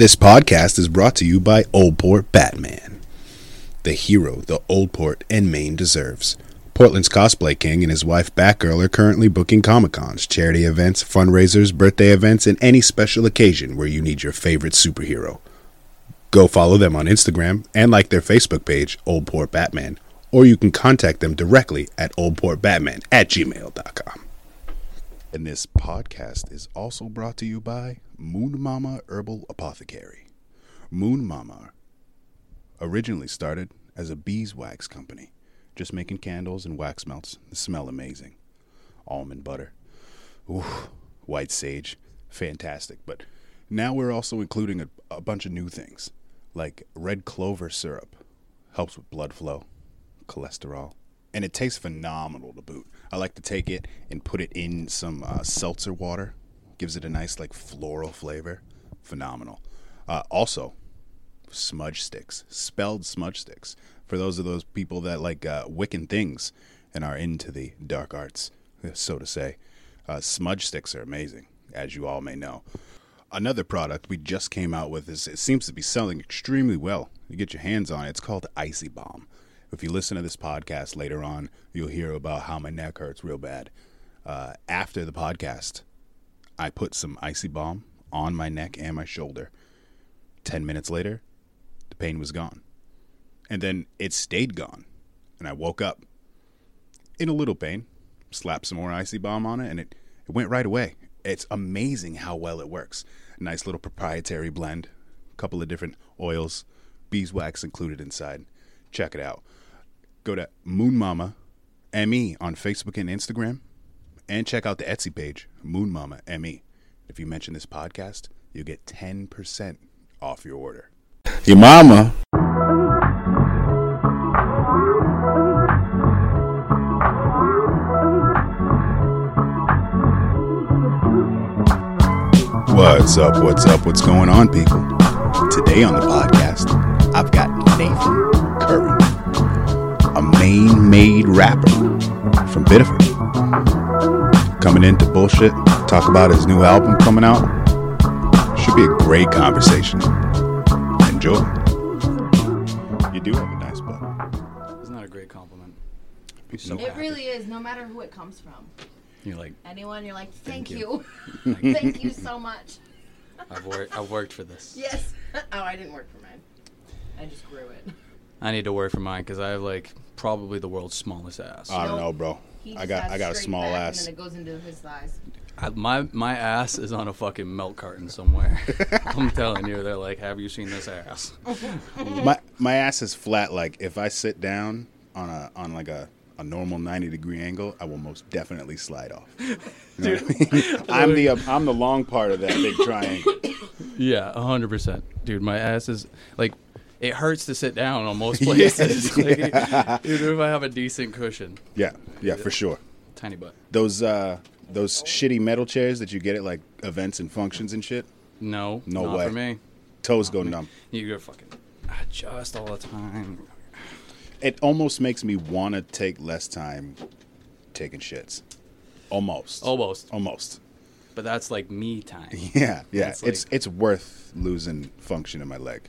This podcast is brought to you by Old Port Batman, the hero the Old Port and Maine deserves. Portland's cosplay king and his wife Batgirl are currently booking Comic Cons, charity events, fundraisers, birthday events, and any special occasion where you need your favorite superhero. Go follow them on Instagram and like their Facebook page, Old Port Batman, or you can contact them directly at oldportbatman at gmail.com. And this podcast is also brought to you by Moon Mama Herbal Apothecary. Moon Mama originally started as a beeswax company, just making candles and wax melts smell amazing. Almond butter, ooh, white sage, fantastic. But now we're also including a, a bunch of new things, like red clover syrup, helps with blood flow, cholesterol, and it tastes phenomenal to boot. I like to take it and put it in some uh, seltzer water. Gives it a nice like floral flavor. Phenomenal. Uh, also, smudge sticks, spelled smudge sticks. For those of those people that like uh, Wiccan things and are into the dark arts, so to say, uh, smudge sticks are amazing, as you all may know. Another product we just came out with is it seems to be selling extremely well. You get your hands on it. It's called Icy Balm. If you listen to this podcast later on, you'll hear about how my neck hurts real bad. Uh, after the podcast, I put some icy balm on my neck and my shoulder. Ten minutes later, the pain was gone. And then it stayed gone. And I woke up in a little pain, slapped some more icy balm on it, and it, it went right away. It's amazing how well it works. Nice little proprietary blend, a couple of different oils, beeswax included inside. Check it out go to Moon Mama ME on Facebook and Instagram and check out the Etsy page, Moon Mama ME. If you mention this podcast, you'll get 10% off your order. Your mama. What's up? What's up? What's going on, people? Today on the podcast, I've got Nathan Curran a Maine made rapper from Biddeford. Coming into bullshit, talk about his new album coming out. Should be a great conversation. Enjoy. You do have a nice butt. Isn't that a great compliment? So so It happy. really is, no matter who it comes from. You're like, Anyone, you're like, thank, Thank you. you. thank you so much. I've worked, I've worked for this. Yes. oh, I didn't work for mine. I just grew it. I need to work for mine because I have like probably the world's smallest ass. I don't know, bro. He I got I got a small back, ass. And then it goes into his thighs. I, my my ass is on a fucking milk carton somewhere. I'm telling you, they're like, have you seen this ass? My my ass is flat. Like if I sit down on a on like a, a normal ninety degree angle, I will most definitely slide off. You know what I mean? I'm the uh, I'm the long part of that big triangle. yeah, hundred percent, dude. My ass is like, it hurts to sit down on most places. like, Even if I have a decent cushion, Yeah, yeah, for sure. tiny butt. Those uh those shitty metal chairs that you get at like events and functions and shit. No, No not way. for me. Toes go numb. You go fucking adjust all the time. It almost makes me want to take less time taking shits. Almost. Almost. Almost. But that's like me time. Yeah, yeah. That's it's like- it's worth losing function in my leg.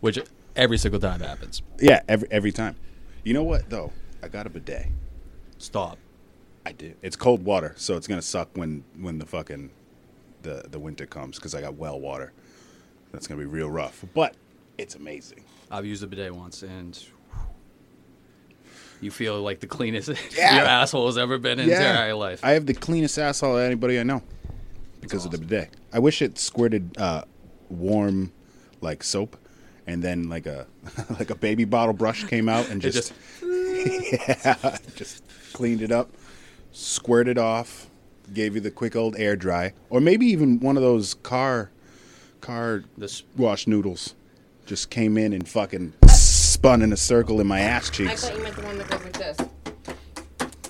Which every single time happens. Yeah, every every time. You know what though? I got a bidet. Stop. I do. It's cold water, so it's gonna suck when when the fucking the the winter comes because I got well water. That's gonna be real rough, but it's amazing. I've used a bidet once and you feel like the cleanest Yeah. your asshole has ever been in your entire life. I have the cleanest asshole of anybody I know because of the bidet. I wish it squirted uh, warm like soap, and then like a like a baby bottle brush came out and It just, yeah, just cleaned it up, squirted it off, gave you the quick old air dry, or maybe even one of those car car This wash noodles just came in and fucking spun in a circle in my ass I cheeks. thought you meant the one that goes like this.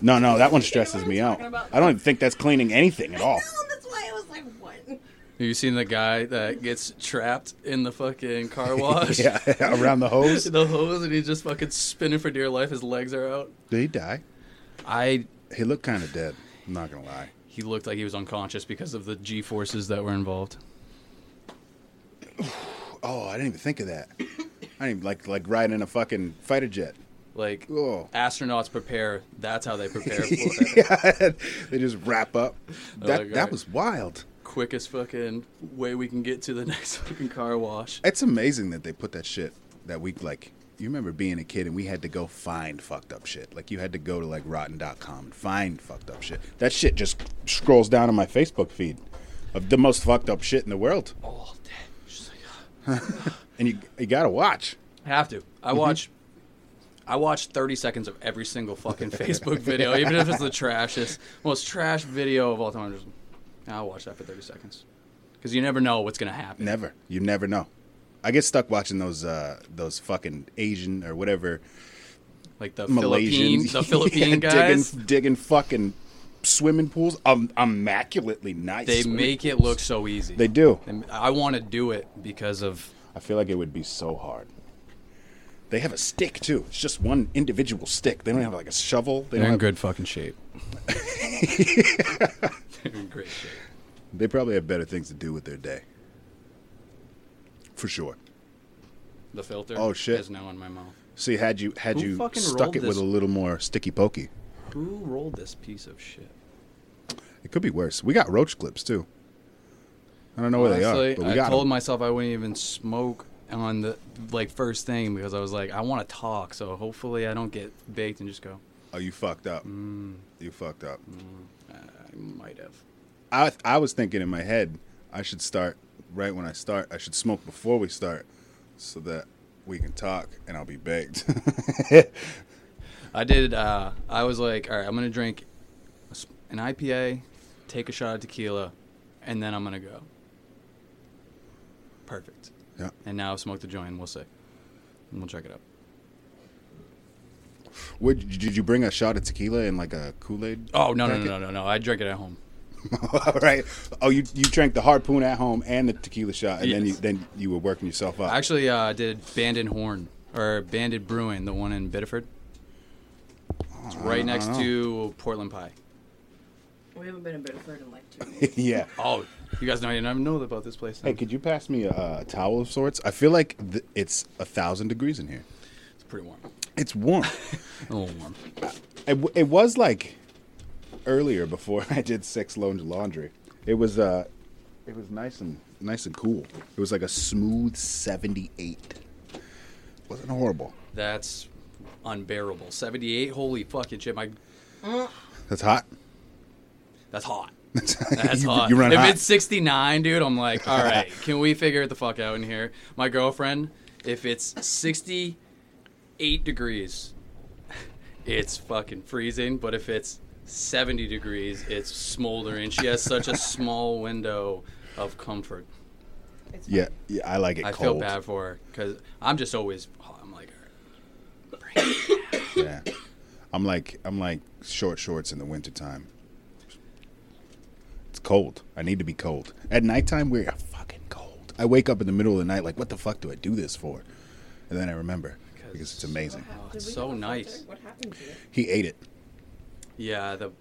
No, no, that one stresses me out. about? I don't even think that's cleaning anything at all. No, that's why I was like, what? Have you seen the guy that gets trapped in the fucking car wash? yeah, around the hose. the hose and he's just fucking spinning for dear life. His legs are out. Did he die? I He looked kind of dead. I'm not gonna lie. he looked like he was unconscious because of the G forces that were involved. Oh, I didn't even think of that. I didn't even, like like riding in a fucking fighter jet. Like Oh. astronauts prepare. That's how they prepare for it. yeah, they just wrap up. Oh that like, that alright. was wild. Quickest fucking way we can get to the next fucking car wash. It's amazing that they put that shit that week. Like, you remember being a kid and we had to go find fucked up shit. Like, you had to go to like rotten.com and find fucked up shit. That shit just scrolls down on my Facebook feed of the most fucked up shit in the world. All day. Just like, And you you gotta watch. I have to. I Mm-hmm. watch. I watch 30 seconds of every single fucking Facebook video, even if it's the trashiest, most trash video of all time. Just, I'll watch that for 30 seconds, because you never know what's gonna happen. Never. You never know. I get stuck watching those uh those fucking Asian or whatever Like the Malaysian, Philippine, the Philippine Yeah, guys, digging, digging fucking swimming pools. Um, immaculately nice. they swimming make it look so easy. They do. And I want to do it because of I feel like it would be so hard. They have a stick too. It's just one individual stick. They don't have like a shovel. They they're don't in have, good fucking shape. they're in great shape. They probably have better things to do with their day. For sure. The filter. Oh, shit. is now in my mouth. See, had you had Who you fucking stuck rolled it with this? a little more sticky pokey, Who rolled this piece of shit? it could be worse. We got roach clips too. I don't know where they Honestly, are, but we I got told 'em. myself I wouldn't even smoke on the like first thing because I was like, I want to talk, so hopefully I don't get baked and just go. Oh, you fucked up. Mm, You fucked up. I might have. I I was thinking in my head, I should start right when I start. I should smoke before we start, so that we can talk and I'll be baked. I did. Uh, I was like, all right, I'm gonna drink an IPA, take a shot of tequila, and then I'm gonna go. Perfect. yeah. And now I've smoked the joint. We'll see. And we'll check it out. Would, did you bring a shot of tequila and like a Kool Aid? Oh no no no no no no! I drank it at home. All right. Oh, you you drank the harpoon at home and the tequila shot, and then you then you were working yourself up. I actually uh, did Banded Horn or Banded Brewing, the one in Biddeford. It's right next to Portland Pie. We haven't been in Biddeford in like two years. yeah. Oh, you guys know you never know about this place. Hey, could you pass me a, a towel of sorts? I feel like th- it's a thousand degrees in here. It's pretty warm. It's warm. A little warm. it, it was like earlier before I did six lounge laundry. It was uh, it was nice and nice and cool. It was like a smooth seventy eight. Wasn't horrible. That's unbearable. 78. Holy fucking shit. My That's hot. that's hot. That's you, hot. You run if hot. it's 69, dude, I'm like, all right, can we figure it the fuck out in here? My girlfriend, if it's 68 degrees, it's fucking freezing. But if it's 70 degrees, it's smoldering. She has such a small window of comfort. It's yeah, yeah, I like it I cold. feel bad for her because I'm just always, oh, I'm like, all right, bring it. Yeah. I'm like I'm like short shorts in the wintertime. It's cold. I need to be cold. At nighttime we're fucking cold. I wake up in the middle of the night like what the fuck do I do this for? And then I remember because it's amazing. Oh, it's so nice. What happened to it? He ate it. Yeah, the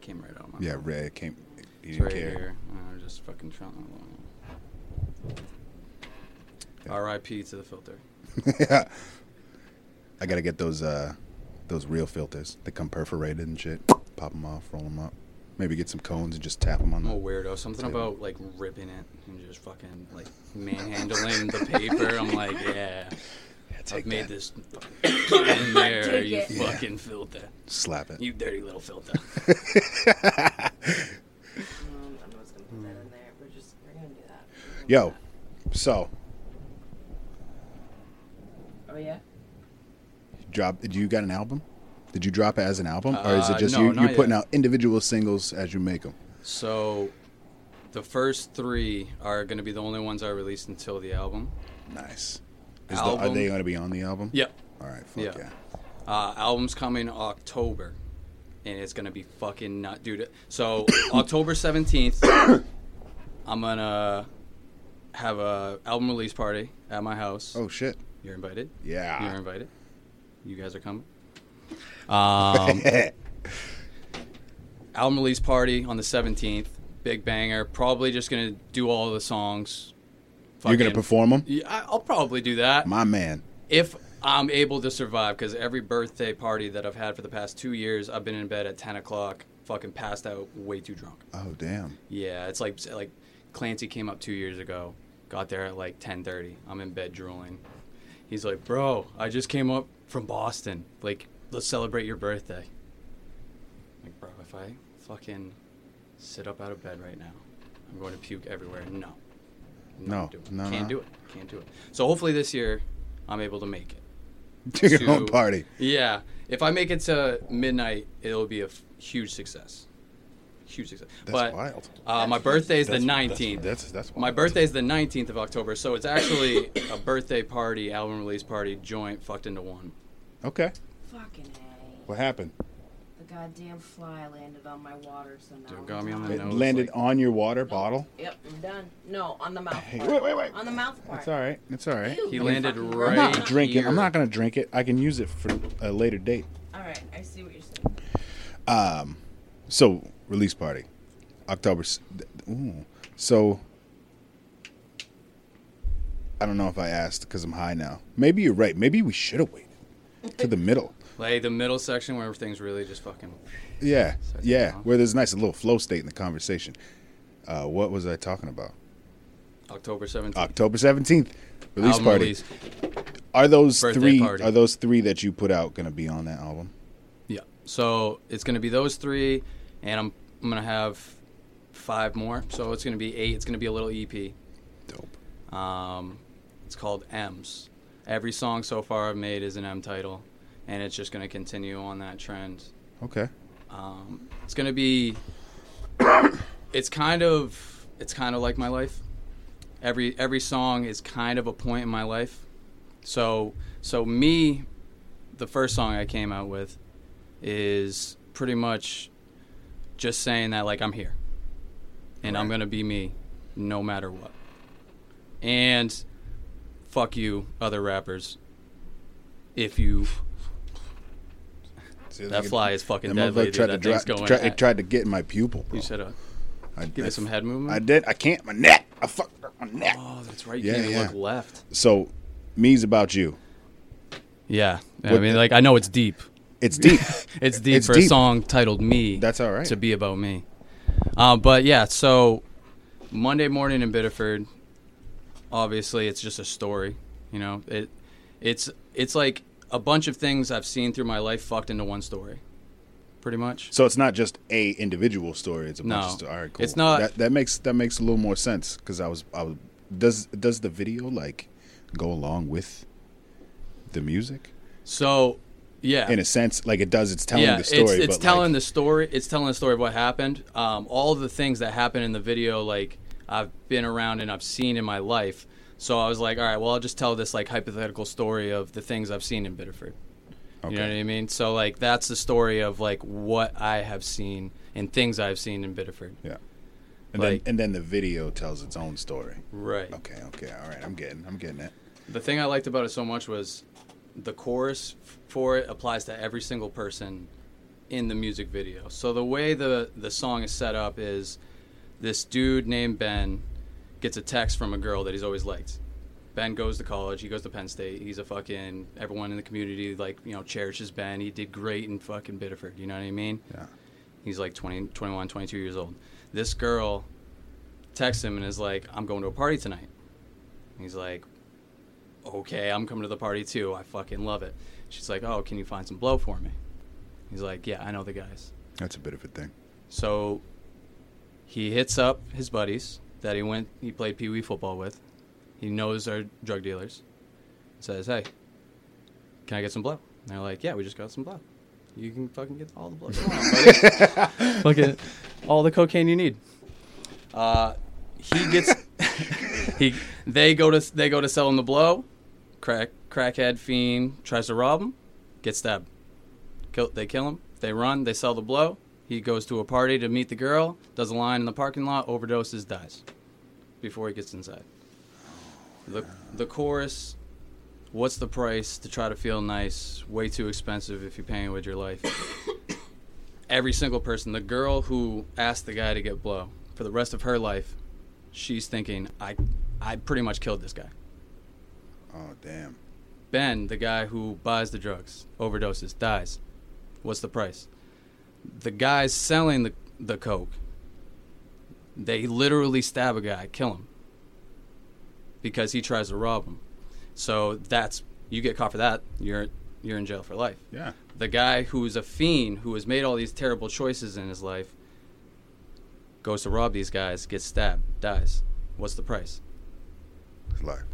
came right out. of My Yeah, mouth. Ray came he It's didn't right care. here. I was just fucking trying. Yeah. R.I.P. to the filter. yeah. I got to get those uh those real filters. They come perforated and shit. Pop them off, roll them up. Maybe get some cones and just tap them on I'm a the weirdo. Something Table. about like ripping it and just fucking like manhandling the paper. I'm like, yeah, Yeah, I've made that. this. Fucking, in there, Take you it. fucking filter. Slap it. You dirty little filter. I'm not gonna put that in there. We're just we're gonna do that. We're gonna Yo. So, that. Oh yeah. drop did you got an album? Did you drop it as an album or is it Uh, just no, you, you're putting yet. out individual singles as you make them? So, the first three are going to be the only ones I released until the album. Nice. Is the, are they going to be on the album? Yep. All right. Fuck yeah. Yeah. Uh, album's coming October, and it's gonna be fucking nut, dude. So October seventeenth, I'm gonna have a album release party at my house. Oh shit. You're invited. Yeah. You're invited. You guys are coming. Um, album release party on the seventeenth. Big banger. Probably just gonna do all the songs You're gonna perform them, Yeah, I- I'll probably do that my man. if I'm able to survive. Because every birthday party that I've had for the past two years, I've been in bed at 10 o'clock, fucking passed out, way too drunk. Oh damn. Yeah, it's like like Clancy came up two years ago. Got there at like 10:30. I'm in bed drooling. He's like, "Bro, I just came up from Boston. Like, let's celebrate your birthday." Like, bro, if I fucking sit up out of bed right now, I'm going to puke everywhere. No, No, Not doing it. no, can't no. do it. Can't do it. So hopefully this year, I'm able to make it. To your own party. Yeah, if I make it to midnight, it'll be a f- huge success. Huge success. That's but wild. Uh, my birthday is the That's- that's- 19th. That's that's, my wild. birthday is the 19th of October, so it's actually a birthday party, album release party, joint fucked into one. Okay. Fucking A. What happened? The goddamn fly landed on my water, so now. Dude, I'm got me on the. It nose, landed like- on your water Nope. bottle. Yep, I'm done. No, on the mouth Hey, part. wait, wait, wait. On the mouth part. It's all right. It's all right. Ew, He you landed fucking right I'm weirdo. not drinking. I'm here. not gonna drink it. I can use it for a later date. All right, I see what you're saying. Um, so release party, October. s- Ooh. So I don't know if I asked because I'm high now. Maybe you're right. Maybe we should have waited to the middle. Like the middle section where everything's really just fucking. Yeah, yeah. half. Where there's a nice little flow state in the conversation. Uh, what was I talking about? October 17th. October seventeenth, release album party. release. Are those Birthday three? party. Are those three that you put out going to be on that album? Yeah. So it's gonna be those three, and I'm I'm gonna have five more. So it's gonna be eight. It's gonna be a little EP. Dope. Um, it's called M's. Every song so far I've made is an M title, and it's just gonna continue on that trend. Okay. Um, it's gonna be. It's kind of it's kind of like my life. Every every song is kind of a point in my life. So so me, the first song I came out with, is pretty much just saying that like I'm here, and I'm gonna be me, no matter what. And fuck you, other rappers. If you See, that they- fly is fucking that deadly, motherfucker dude. tried That to thing's dri- going. try- it tried to get in my pupil, bro. you should have I, give I- it some head movement. I did. I can't. My neck. I fucked up my neck. Oh, that's right. You Yeah, can't even yeah. look left. So, me's about you. Yeah, I mean, like I know it's deep. It's deep. It's deep It's for deep. a song titled "Me." That's all right. to be about me. Um, but yeah, so Monday morning in Biddeford, obviously it's just a story. You know, it it's it's like a bunch of things I've seen through my life fucked into one story, pretty much. So it's not just a individual story. It's a bunch No. of stories. All right, cool. It's not- That, that makes that makes a little more sense because I was I was does does the video like go along with the music So yeah, in a sense like it does. It's telling yeah, the story. it's, it's telling like, the story. It's telling the story of what happened. Um, all the things that happened in the video, like I've been around and I've seen in my life. So I was like, all right, well, I'll just tell this like hypothetical story of the things I've seen in Biddeford. Okay. You know what I mean? So like that's the story of like what I have seen and things I've seen in Biddeford. yeah. And like- then and then the video tells its own story. Right. Okay. Okay. All right. I'm getting. I'm getting it. The thing I liked about it so much was the chorus for it applies to every single person in the music video. So the way the the song is set up is this dude named Ben gets a text from a girl that he's always liked. Ben goes to college. He goes to Penn State. He's a fucking everyone in the community like you know cherishes Ben. He did great in fucking Biddeford. You know what I mean? Yeah. He's like 20, 21, 22 years old. This girl texts him and is like, I'm going to a party tonight. He's like, okay, I'm coming to the party too. I fucking love it. She's like, oh, can you find some blow for me? He's like, yeah, I know the guys. That's a bit of a thing. So he hits up his buddies that he went, he played pee wee football with. He knows are drug dealers. Says, hey, can I get some blow? And they're like, yeah, we just got some blow. You can fucking get all the blow you want, buddy. fucking all the cocaine you need. Uh, he gets he they go to they go to sell him the blow. Crack crackhead fiend tries to rob him, gets stabbed. Kill, they kill him. They run. They sell the blow. He goes to a party to meet the girl. Does a line in the parking lot. Overdoses. Dies before he gets inside. The the chorus. What's the price to try to feel nice? Way too expensive if you're paying with your life. Every single person, the girl who asked the guy to get blow, for the rest of her life, she's thinking, I, I pretty much killed this guy. Oh damn. Ben, the guy who buys the drugs, overdoses, dies. What's the price? The guys selling the the coke, they literally stab a guy, kill him, because he tries to rob him. So that's you get caught for that, you're you're in jail for life. Yeah. The guy who's a fiend, who has made all these terrible choices in his life, goes to rob these guys, gets stabbed, dies. What's the price? It's life.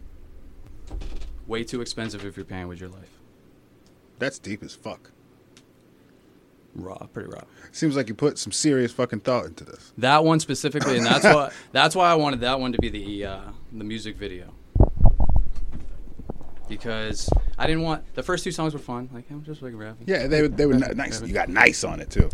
Way too expensive if you're paying with your life. That's deep as fuck. Raw, pretty raw. Seems like you put some serious fucking thought into this. That one specifically, and that's why that's why I wanted that one to be the uh, the music video because I didn't want the first two songs were fun, like I'm just like rapping. Yeah, they were they were ni- nice. You got nice on it too.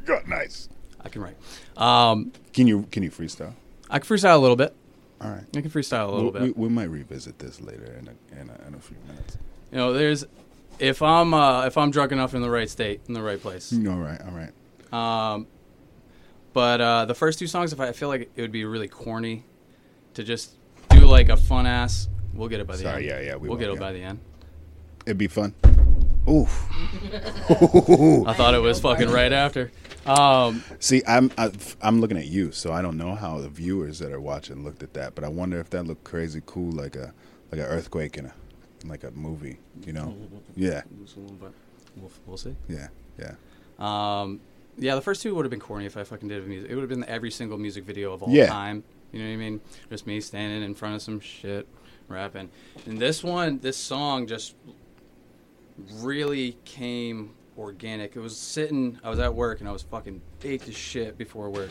You got nice. I can write. Um, Can you can you freestyle? I can freestyle a little bit. All right. I can freestyle a little we, bit. We, we might revisit this later in a, in a, in a few minutes. You know, there's if I'm uh, if I'm drunk enough in the right state, in the right place. All right, all right. Um, but uh, the first two songs, if I, I feel like it would be really corny to just do like a fun ass. We'll get it by the Sorry, end. yeah, yeah, we We will will, get it yeah. by the end. It'd be fun. Oof. I thought it was fucking right after. Um, See, I'm I, I'm looking at you, so I don't know how the viewers that are watching looked at that, but I wonder if that looked crazy cool, like a like an earthquake in a like a movie, you know? Mm-hmm, mm-hmm, mm-hmm. Yeah, but we'll, we'll see. yeah, yeah. Um, yeah, the first two would have been corny if I fucking did a music. It would have been every single music video of all Yeah. time. You know what I mean? Just me standing in front of some shit, rapping. And this one, this song just really came organic. It was sitting, I was at work and I was fucking baked as shit before work.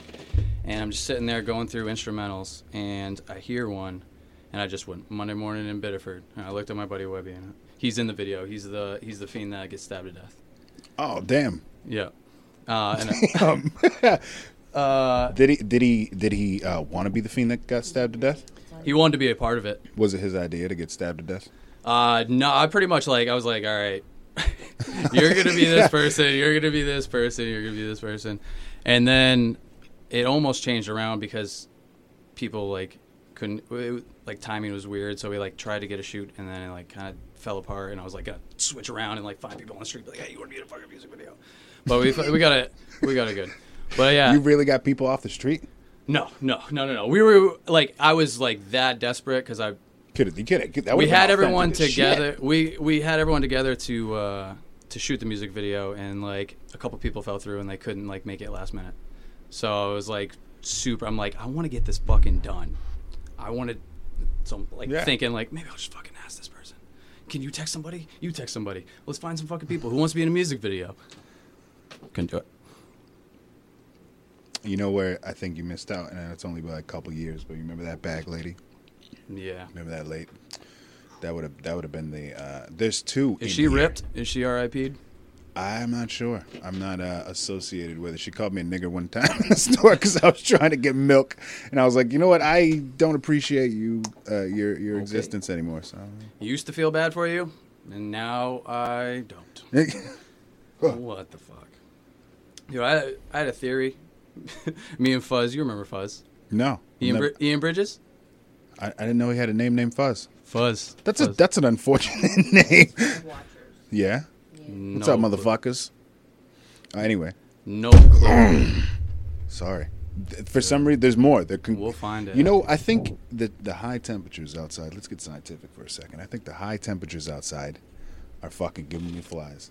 And I'm just sitting there going through instrumentals and I hear one and I just went Monday morning in Biddeford. And I looked at my buddy Webby and he's in the video. He's the he's the fiend that gets stabbed to death. Oh, damn. Yeah. Uh, and Um, uh, did he did he did he uh, want to be the fiend that got stabbed to death? he wanted to be a part of it. Was it his idea to get stabbed to death? Uh, no, I pretty much like I was like, all right, you're gonna be this person, you're gonna be this person, you're gonna be this person, and then it almost changed around because people like couldn't it, like timing was weird, so we like tried to get a shoot and then it like kind of fell apart, and I was like gonna switch around and like find people on the street, be like, hey, you want to be in a fucking music video? But we we got it, we got it good. But yeah, You really got people off the street? no, no, no, no, no. We were like, I was like that desperate because I Could you could that we had everyone together. shit. We we had everyone together to uh, to shoot the music video, and like a couple people fell through and they couldn't like make it last minute. So I was like super. I'm like, I want to get this fucking done. I wanted. So like Yeah. thinking like maybe I'll just fucking ask this person. Can you text somebody? You text somebody. Let's find some fucking people who wants to be in a music video. Couldn't do it. You know where I think you missed out, and it's only by a couple years. But you remember that bag lady? Yeah. Remember that late? That would have that would have been the. Uh, there's two. Is in she here. ripped? Is she RIP'd? I'm not sure. I'm not uh, associated with it. She called me a nigger one time in the store because I was trying to get milk, and I was like, you know what? I don't appreciate you, uh, your your existence anymore. So, I Used to feel bad for you, and now I don't. What the fuck? Dude, I, I had a theory. Me and Fuzz, you remember Fuzz? no, Ian, never- Bri- Ian Bridges? I, I didn't know he had a name named Fuzz. Fuzz. That's a that's an unfortunate name. Watchers. yeah. No What's up, motherfuckers? Uh, anyway, No clue. sorry. For some reason, there's more. There can, We'll find it. You know, I think that the high temperatures outside. Let's get scientific for a second. I think the high temperatures outside are fucking giving me flies.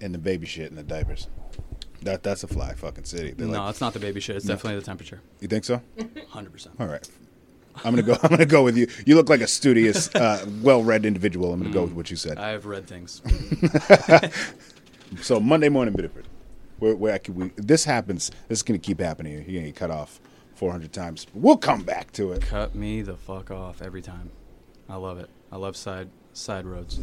And the baby shit and the diapers. That that's a fly fucking city. They're no, like, it's not the baby shit. It's No. definitely the temperature. you think so? 100%. All right. I'm gonna go. I'm gonna go with you. You look like a studious, uh, well-read individual. I'm gonna go with what you said. I have read things. So Monday morning, Biddeford, where where I could, we, this happens. This is gonna keep happening. You're gonna get cut off 400 times. We'll come back to it. Cut me the fuck off every time. I love it. I love side side roads.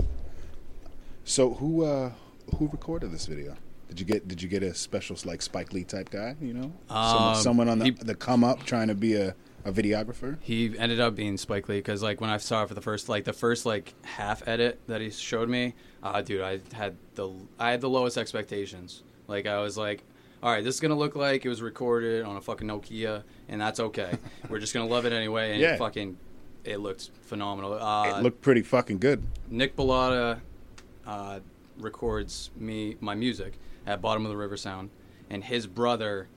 So who uh who recorded this video? Did you get did you get a special like Spike Lee type guy? You know, someone, Um, someone on the he- the come up trying to be a, a videographer. He ended up being Spike Lee because like when I saw it for the first like the first like half edit that he showed me, uh, dude, I had the I had the lowest expectations. Like I was like, all right, this is gonna look like it was recorded on a fucking Nokia, and that's okay. We're just gonna love it anyway, and Yeah. it fucking, it looked phenomenal. Uh, it looked pretty fucking good. Nick Bellata uh, records me my music at Bottom of the River Sound, and his brother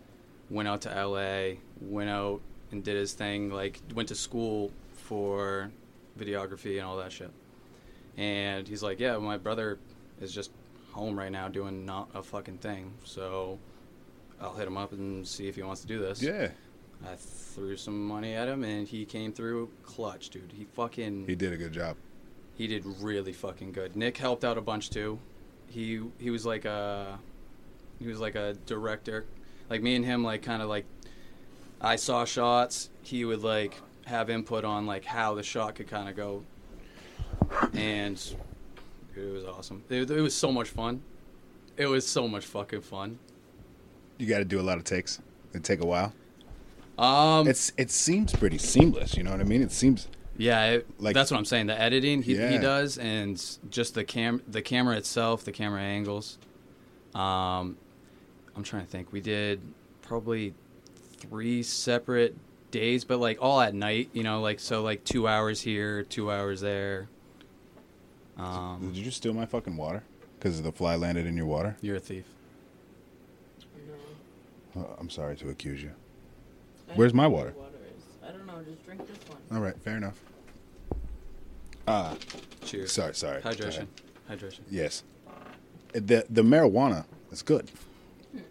went out to L.A., went out and did his thing, like went to school for videography and all that shit. And he's like, "Yeah, my brother is just home right now doing not a fucking thing, so I'll hit him up and see if he wants to do this." Yeah, I threw some money at him, and he came through clutch, dude. He fucking he did a good job. he did really fucking good. Nick helped out a bunch too. He he was like a he was like a director. Like me and him like kind of like I saw shots, he would like have input on like how the shot could kind of go. And it was awesome. It, it was so much fun. It was so much fucking fun. You got to do a lot of takes. It take a while. Um It's it seems pretty seamless. You know what I mean? It seems Yeah, it, Like- that's what I'm saying. The editing he, he does, and just the cam the camera itself, the camera angles. Um, I'm trying to think. We did probably three separate days, but like all at night. You know, like so like two hours here, two hours there. Um, Did you just steal my fucking water? Because the fly landed in your water? you're a thief. No. Uh, I'm sorry to accuse you. I Where's my water? what water is. I don't know. Just drink this one. All right, fair enough. Ah, Cheers. sorry, sorry. Go Hydration. ahead. Hydration. Yes. The the marijuana is good.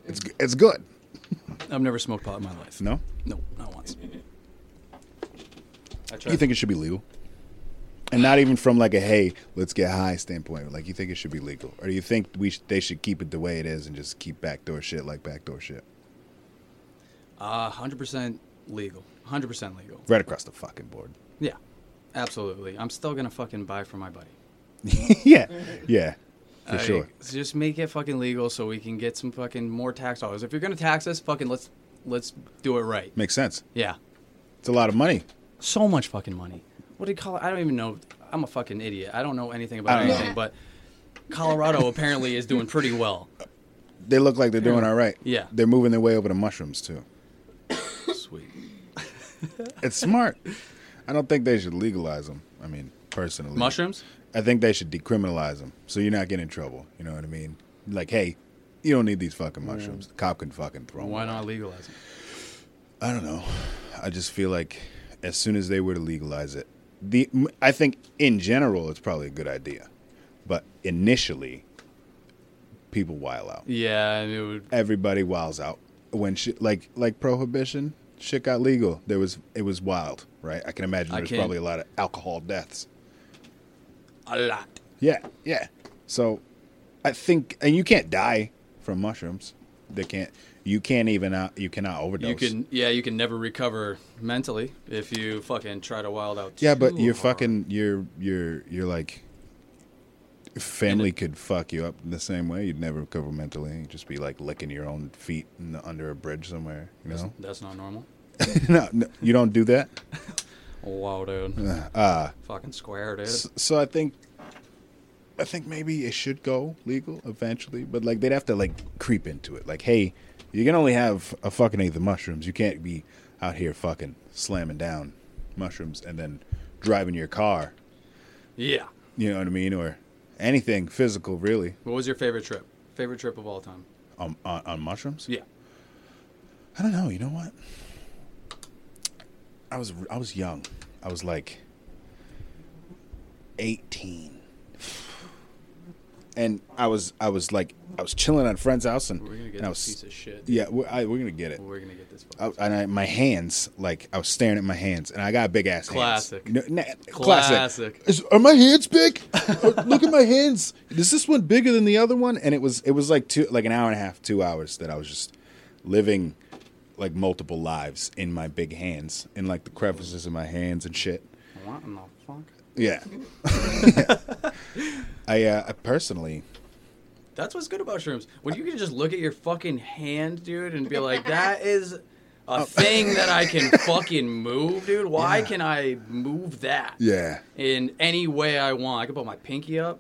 It's g- it's good. I've never smoked pot in my life. No? No, not once. I tried. You think it should be legal? And not even from like a hey, let's get high standpoint. Like you think it should be legal, or do you think we sh- they should keep it the way it is and just keep backdoor shit like backdoor shit Uh, hundred percent legal. Hundred percent legal. right across the fucking board? Yeah, absolutely. I'm still gonna fucking buy for my buddy. yeah, yeah, for sure. Just make it fucking legal so we can get some fucking more tax dollars. If you're gonna tax us, fucking let's let's do it right. Makes sense. Yeah, It's a lot of money. so much fucking money. What do you call it? I don't even know. I'm a fucking idiot. I don't know anything about don't know. anything, but Colorado apparently is doing pretty well. They look like they're doing all right. Yeah. they're moving their way over to mushrooms too. Sweet. It's smart. I don't think they should legalize them. I mean, personally, Mushrooms? I think they should decriminalize them so you're not getting in trouble. You know what I mean? Like, hey, you don't need these fucking mushrooms. The cop can fucking throw them. Why not legalize them? I don't know. I just feel like as soon as they were to legalize it, the I think in general it's probably a good idea, but initially, people wild out. Yeah, and it would. Everybody wiles out when shit like like prohibition shit got legal. There was it was wild, right? I can imagine I there's probably a lot of alcohol deaths. A lot. Yeah, yeah. So I think, and you can't die from mushrooms. They can't. You can't even. Uh, you cannot overdose. You can, yeah, you can never recover mentally if you fucking try to wild out. Yeah, but you're hard. fucking. You're you're you're like. Family could fuck you up in the same way. You'd never recover mentally. You'd just be like licking your own feet in the, under a bridge somewhere. You That's, know? that's not normal. no, no, you don't do that. Wow, dude. Uh, fucking square, dude. s- so I think. I think maybe it should go legal eventually, but like they'd have to like creep into it. Like, hey, you can only have a fucking eighth of mushrooms. You can't be out here fucking slamming down mushrooms and then driving your car. Yeah. You know what I mean? Or anything physical, really, What was your favorite trip? Favorite trip of all time? on, on, on mushrooms. Yeah. I don't know. You know what? I was I was young. I was like eighteen, and I was I was like I was chilling at a friend's house, and, We're gonna get and I was piece of shit. yeah, we're, I, we're gonna get it. We're gonna get this. I, and I, my hands, like I was staring at my hands, and I got big ass Classic. hands. No, na- Classic. Classic. Is, are my hands big? Uh, Look at my hands. Is this one bigger than the other one? And it was it was like two like an hour and a half, two hours that I was just living like multiple lives in my big hands, in like the crevices of my hands and shit. What in the fuck? Yeah. I uh, I personally That's what's good about shrooms. When you can just look at your fucking hand, dude, and be like, that is a thing that I can fucking move, dude. Why Oh. Yeah. can I move that yeah. in any way I want? I can put my pinky up.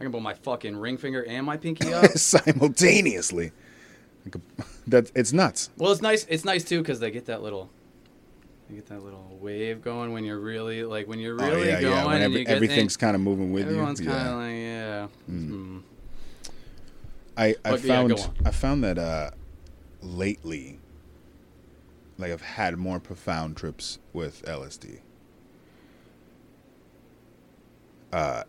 I can put my fucking ring finger and my pinky up. simultaneously. I could, That it's nuts. Well, it's nice. It's nice too because they get that little, they get that little wave going when you're really like when you're really oh yeah, going yeah. When and every, you get everything's kind of moving with everyone's you. Everyone's kind yeah. of like yeah. Hmm. I I But, found go on. I found that uh, lately, like I've had more profound trips with LSD. Uh,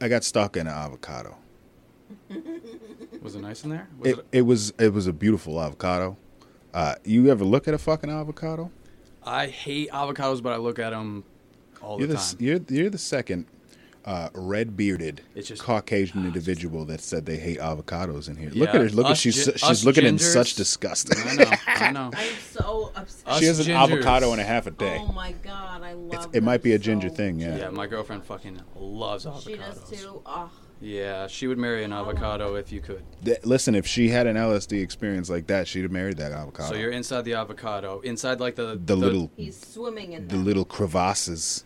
I got stuck in an avocado. Was it nice in there? Was It, it was it was a beautiful avocado. Uh, you ever look at a fucking avocado? I hate avocados, but I look at them all You're the the time. s- you're you're the second uh, red bearded It's just- Caucasian individual that said they hate avocados in here. Look at her. Look at she's gi- she's looking in such disgust. I know. I know. I'm so upset. She has an avocado and a half a day. Oh my god, I love. It's- it might be a so ginger thing, yeah. Yeah, my girlfriend fucking loves avocados. She does too. Oh, Yeah, she would marry an avocado if you could. Th- Listen, if she had an LSD experience like that, she'd have married that avocado. So you're inside the avocado, inside like the the, little he's swimming in the them. little crevasses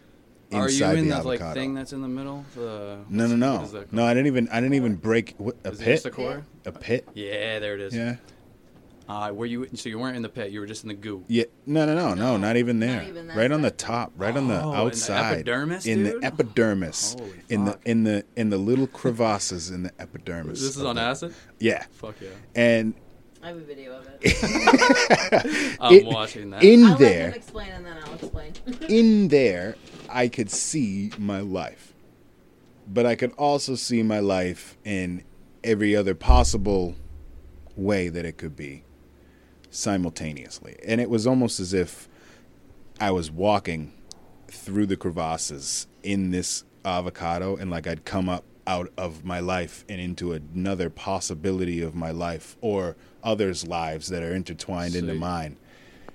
Are you inside in the that like thing that's in the middle? The no, no, no, no. I didn't even. I didn't even break what, a Is it pit. just the core? A pit. Yeah, there it is. Yeah. Uh, were you? So you weren't in the pit. You were just in the goo. Yeah. No, no, no, no. No, Not even there. not there. even that right on the top. Right on the Oh, in the outside. epidermis, In dude? the epidermis. Holy in the in the in the little crevasses in the epidermis. This is on the- acid. Yeah. Fuck yeah! And I have a video of it. I'm In- watching that. in I'll let there, him explain and then I'll explain. in there, I could see my life. But I could also see my life in every other possible way that it could be simultaneously. And it was almost as if I was walking through the crevasses in this avocado and like I'd come up out of my life and into another possibility of my life or others' lives that are intertwined into So you- mine.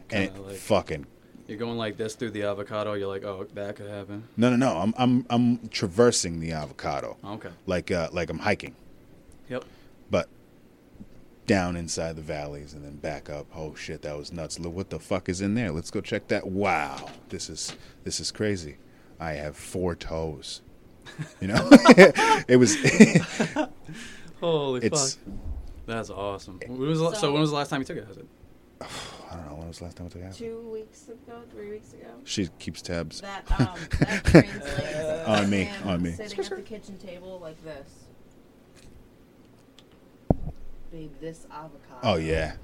And like- fucking You're going like this through the avocado. You're like, oh, that could happen. No, no, no. I'm I'm I'm traversing the avocado Okay. like uh like I'm hiking, Yep. but down inside the valleys and then back up. Oh shit, that was nuts. Look what the fuck is in there. Let's go check that. Wow. This is this is crazy. I have four toes. You know? it was Holy it's fuck. That's awesome. When was, so, So- when was the last time you took it? acid? I don't know when was the last time I took acid. Two weeks ago, three weeks ago. She keeps tabs. That um, that translates. On me, on me. Sitting at the kitchen table like this. Babe, this avocado. Oh yeah.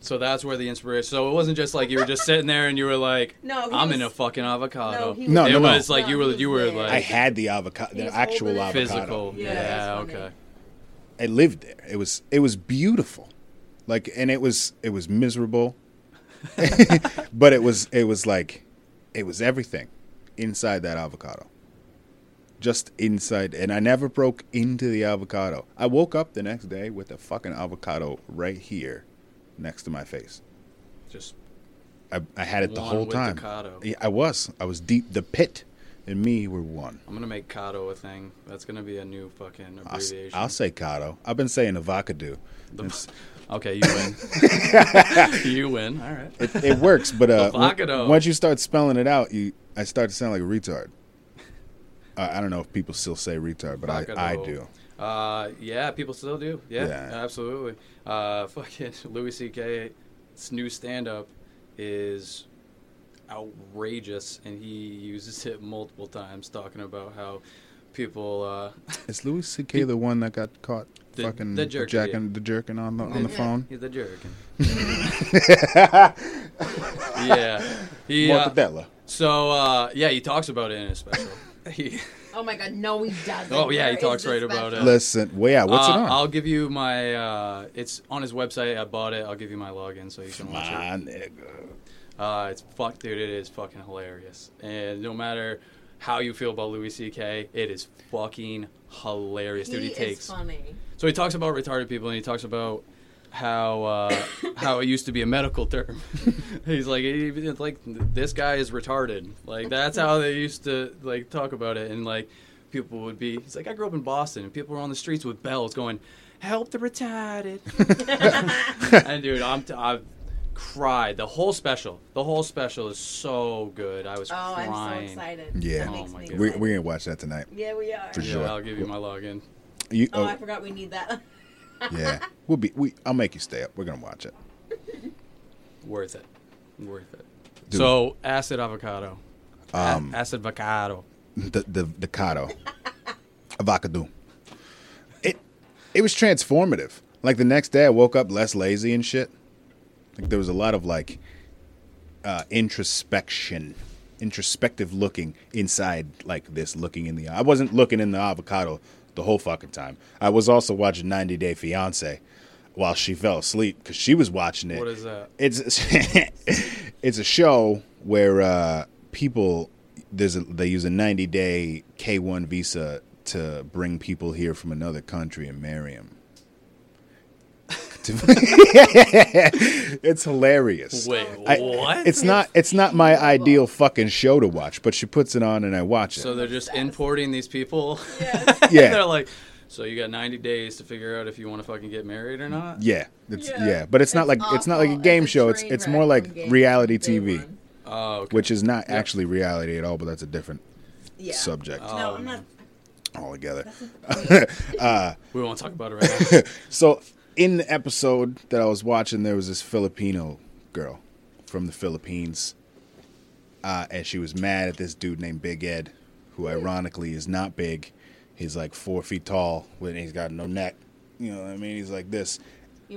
So that's where the inspiration. So it wasn't just like you were just sitting there and you were like, No, he I'm was- in a fucking avocado. No, he No, was, no, it no. like you were you were like I had the avocado, the actual holding it. avocado. physical. Yeah, Yeah, okay. I lived there. It was it was beautiful, like, and it was it was miserable, but it was it was like it was everything inside that avocado, just inside. And I never broke into the avocado. I woke up the next day with a fucking avocado right here, next to my face. Just I, I had it the whole with the time. cado. Yeah, I was. I was deep. The pit and me were one. I'm gonna make cado a thing. That's gonna be a new fucking I'll, abbreviation. I'll say cado. I've been saying avocado. The- okay, you win. you win. All right. it, it works, but uh, w- once you start spelling it out, you I start to sound like a retard. Uh, I don't know if people still say retard, but I, I do. Uh, yeah, people still do. Yeah, Yeah. absolutely. Uh, fucking Louis C.K.'s new stand-up is outrageous, and he uses it multiple times, talking about how people. Uh, Is Louis C.K. the one that got caught The- fucking the jerk jacking the jerking on the on the Yeah. phone? he's a jerk. yeah, he. Uh, Mortadella. so uh, yeah, he talks about it in his special. He, Oh my god, no, he doesn't. Oh, yeah, he Where talks is the right about special? it. Listen, well, yeah, what's uh, it on? I'll give you my. Uh, it's on his website. I bought it. I'll give you my login so you can watch it. My nigga. Uh, it's fuck, dude. It is fucking hilarious. And no matter how you feel about Louis C.K., it is fucking hilarious, dude. He, He takes. is funny. So he talks about retarded people, and he talks about how uh, how it used to be a medical term. He's like, it's like this guy is retarded. Like that's how they used to like talk about it, and like people would be. He's like, I grew up in Boston, and people were on the streets with bells going, "Help the retarded." and dude, I'm t- I've cried the whole special. The whole special is so good. I was Oh, crying. I'm so excited. Yeah. That Oh my me We excited. we're gonna watch that tonight. Yeah, we are. For Yeah, sure. I'll give you my login. You, Oh, oh, I forgot we need that. Yeah, we'll be. We. I'll make you stay up. We're gonna watch it. Worth it. Worth it. Dude. So acid avocado. A- Um, acid avocado. the the the cado, avocado. It it was transformative. Like the next day, I woke up less lazy and shit. Like there was a lot of like uh, introspection, introspective looking inside like this, looking in the. I wasn't looking in the avocado the whole fucking time. I was also watching 90 Day Fiance while she fell asleep because she was watching it. What is that? It's it's a show where uh, people there's a, they use a 90 day K1 visa to bring people here from another country and marry them. it's hilarious. Wait, I- what? It's not it's not my ideal fucking show to watch, but she puts it on and I watch it. so they're just importing these people. Yes. yeah. they're like, so you got 90 days to figure out if you want to fucking get married or not. yeah, it's, yeah, Yeah. but it's not like it's not like a game It's show. It's it's more like reality TV. Oh, okay. which is not Yep. actually reality at all, but that's a different Yeah. subject No, Oh, I'm not. Oh, altogether. Uh, we won't talk about it right now. So in the episode that I was watching, there was this Filipino girl from the Philippines, uh, and she was mad at this dude named Big Ed, who ironically is not big. He's like four feet tall, and he's got no neck. You know what I mean? He's like this.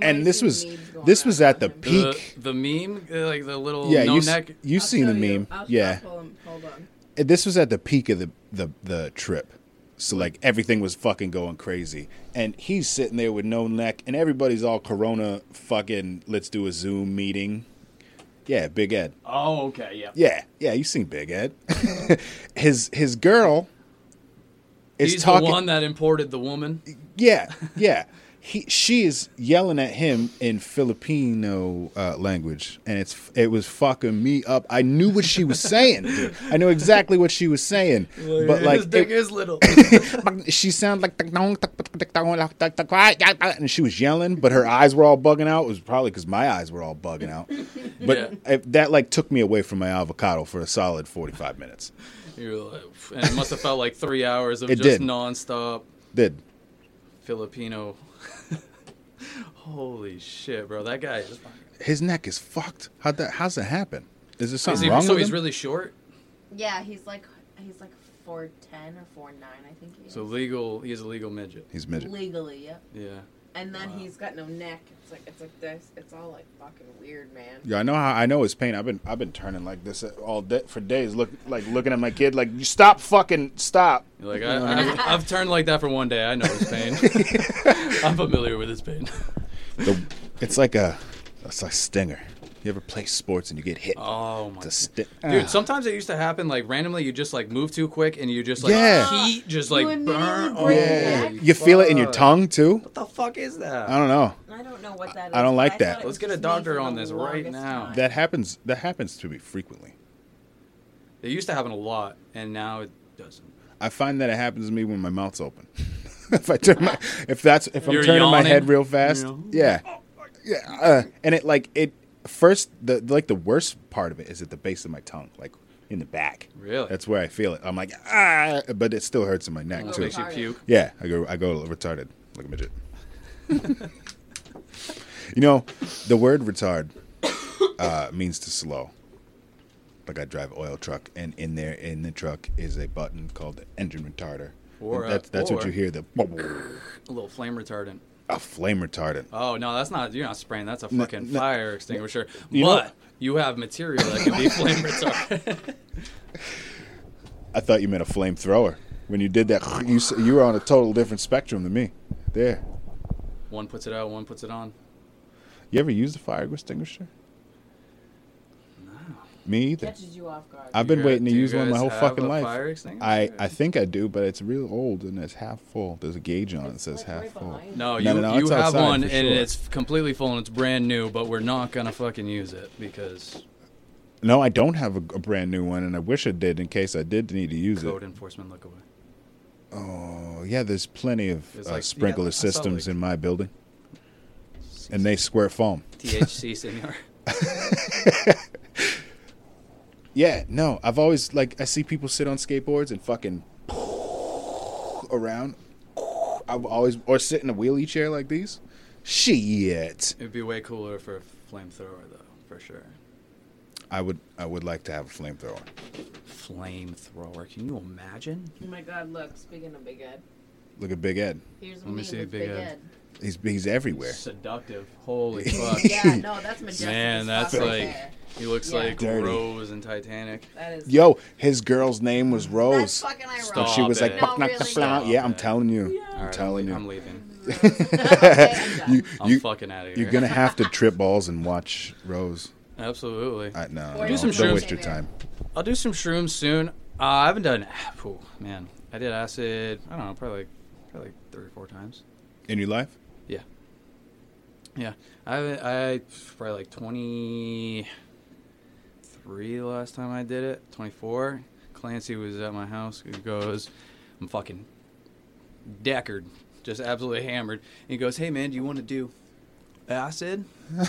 And this was this was at the him. peak. the, the meme, uh, like the little yeah, no you neck. you've I'll seen the show you. meme. I'll- I'll yeah, pull him- Hold on. this was at the peak of the the the trip. So like everything was fucking going crazy, and he's sitting there with no neck, and everybody's all Corona fucking. Let's do a Zoom meeting. Yeah, Big Ed. Oh, okay, yeah. Yeah, yeah, you seen Big Ed. his his girl is He's talking. the one that imported the woman. Yeah, yeah. He she is yelling at him in Filipino uh, language, and it's it was fucking me up. I knew what she was saying. Dude. I knew exactly what she was saying, but like his dick it- is little. she sounded like and she was yelling, but her eyes were all bugging out. It was probably because my eyes were all bugging out. But Yeah. that like took me away from my avocado for a solid forty five minutes. Like, and it must have felt like three hours of It just did. nonstop Did Filipino. Holy shit, bro! That guy is. fucking- his neck is fucked? How'd that? How's that happen? Is there Is something he, wrong so with he's him? really short. Yeah, he's like he's like four ten or four nine, I think he is. So legal. He's a legal midget. He's midget. legally, yep. Yeah. And then Wow. he's got no neck. It's like it's like this. It's all like fucking weird, man. Yeah, I know how I know his pain. I've been I've been turning like this all day for days. Look like looking at my kid like you stop fucking stop. You're like I, I've, I've turned like that for one day. I know his pain. I'm familiar with his pain. The, it's like a it's like stinger. You ever play sports and you get hit? Oh my. It's a sti- Dude, Ah. sometimes it used to happen like randomly. You just like move too quick and you just like Yeah. heat just like You burn. break your yeah, neck. you feel it in your tongue too. What the fuck is that? I don't know. I don't know what that is. I don't like thought that. Let's get a doctor on this right now. time. That happens. That happens to me frequently. It used to happen a lot, and now it doesn't. I find that it happens to me when my mouth's open. if I turn my, if that's if I'm You're turning my head real fast, yeah, yeah, uh, and it like it first the like the worst part of it is at the base of my tongue, like in the back. Really? That's where I feel it. I'm like ah, but it still hurts in my neck Oh, too. makes you puke. Yeah, I go I go retarded like a midget. you know, the word retard uh, means to slow. Like I drive oil truck, and in there in the truck is a button called the engine retarder. Or, And uh, that's that's what you hear the A little flame retardant. A flame retardant. Oh no, that's not. You're not spraying. That's a fucking no. fire extinguisher. You know- but you have material that can be flame retardant. I thought you meant a flamethrower. When you did that, you you were on a total different spectrum than me. There, one puts it out, one puts it on. you ever used a fire extinguisher? Me either. Catches you off guard. I've been You waiting to guys- do use one my whole have fucking a life. Fire? I, I think I do, but it's real old and it's half full. There's a gauge on it that says like half right full. No, you. you, No, no, no, you have one for and it's completely full and it's brand new, but we're not gonna fucking use it because No, I don't have a, a brand new one, and I wish I did in case I did need to use code it. enforcement look away. Oh, yeah, there's plenty of uh, like- sprinkler yeah, I saw, systems like- in my building, and they squirt foam. THC, senor. Yeah, no, I've always like I see people sit on skateboards and fucking around. I've always or sit in a wheelie chair like these. Shit. It'd be way cooler for a flamethrower, though, for sure. I would I would like to have a flamethrower. Flamethrower. Can you imagine? Oh my god, look, speaking of Big Ed, Look at Big Ed. here's Let me me see with Big Big, Ed. Ed. He's he's everywhere. Seductive. Holy fuck. Yeah, no, that's majestic. Man, that's like- there. He looks Yeah. like Dirty. Rose in Titanic. That is. Yo, his girl's name was That's Rose. fucking ironic. Stop she was like. No, really, knock, knock." no. yeah, I'm telling you. Yeah. I'm right, telling I'm, you. leaving. okay, I'm done. You I'm you fucking out of here. you're gonna have to trip balls and watch Rose. Absolutely. I, no, Or no, some don't shrooms. waste your time. I'll do some shrooms soon. Uh, I haven't done. Oh, man, I did acid. I don't know, probably like, probably like three or four times. In your life? Yeah, I I probably like twenty three the last time I did it. Twenty four. Clancy was at my house. He goes, "I'm fucking deckered, just absolutely hammered." And he goes, "Hey man, do you want to do acid?"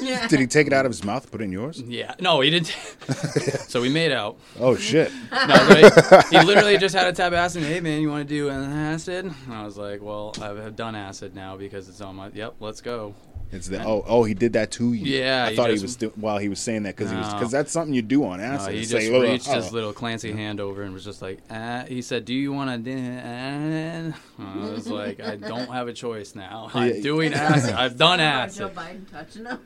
Yeah. Did he take it out of his mouth, put it in yours? Yeah, no, he didn't. so we made out. Oh shit! No, but he, he literally just had a tab of acid. Hey man, you want to do an acid? And I was like, well, I've done acid now because it's on my. Yep, let's go. It's the oh oh he did that to you. Yeah, I thought he just- was do, while he was saying that because he was No. because that's something you do on No, acid. he just like, "Ugh, reached his oh." little Clancy hand over and was just like, ah. he said, "Do you want to do? I was like, "I don't have a choice now. I'm Yeah. doing acid. I've done acid." Joe acid." Biden touching him.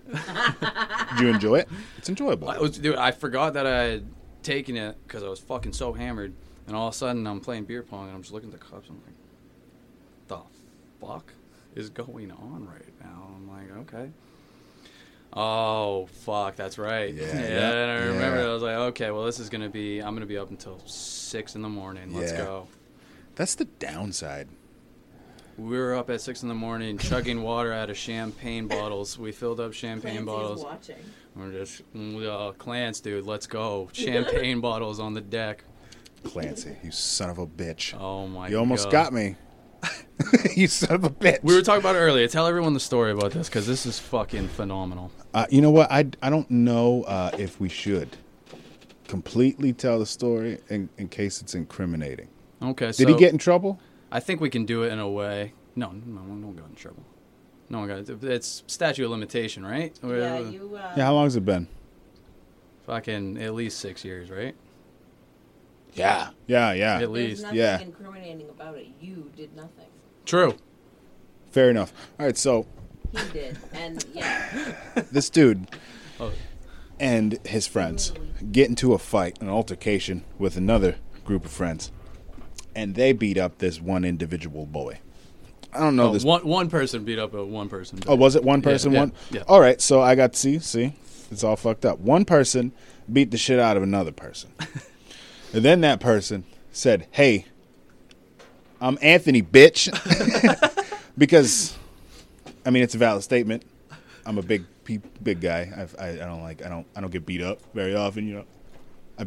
do you enjoy it? It's enjoyable. I, was, dude, I forgot that I had taken it because I was fucking so hammered, and all of a sudden I'm playing beer pong and I'm just looking at the cups. I'm like, "The fuck is going on right now?" I'm like, "Okay." Oh fuck, that's right. Yeah, Yeah, yeah, and I remember yeah. I was like, okay, well this is gonna be I'm gonna be up until six in the morning. Let's Yeah. go. That's the downside. We were up at six in the morning chugging water out of champagne bottles. We filled up champagne Clancy's bottles. watching. We're just uh, Clance, dude, let's go. Champagne bottles on the deck. Clancy, you son of a bitch. Oh my god. you almost got me. you son of a bitch. We were talking about it earlier. Tell everyone the story about this because this is fucking phenomenal. Uh, you know what? I, I don't know uh, if we should completely tell the story in, in case it's incriminating. Okay, Did so he get in trouble? I think we can do it in a way. No, no, no one got in trouble. No one got it. It's statute of limitation, right? Yeah, you. Uh, Yeah, how long has it been? Fucking at least six years, right? Yeah. Yeah, yeah. At There's least. nothing yeah. incriminating about it. You did nothing. True. Fair enough. All right, so He did, and yeah, this dude Oh. and his friends get into a fight, an altercation with another group of friends, and they beat up this one individual boy. I don't know Oh, this. one one person beat up a one person. Oh, was it one person? yeah, one. yeah. All right, so I got see, see, it's all fucked up. One person beat the shit out of another person, and then that person said, "Hey, I'm Anthony, bitch," because, I mean, it's a valid statement. I'm a big, big guy. I've, I, I don't like, I don't, I don't get beat up very often. You know, I,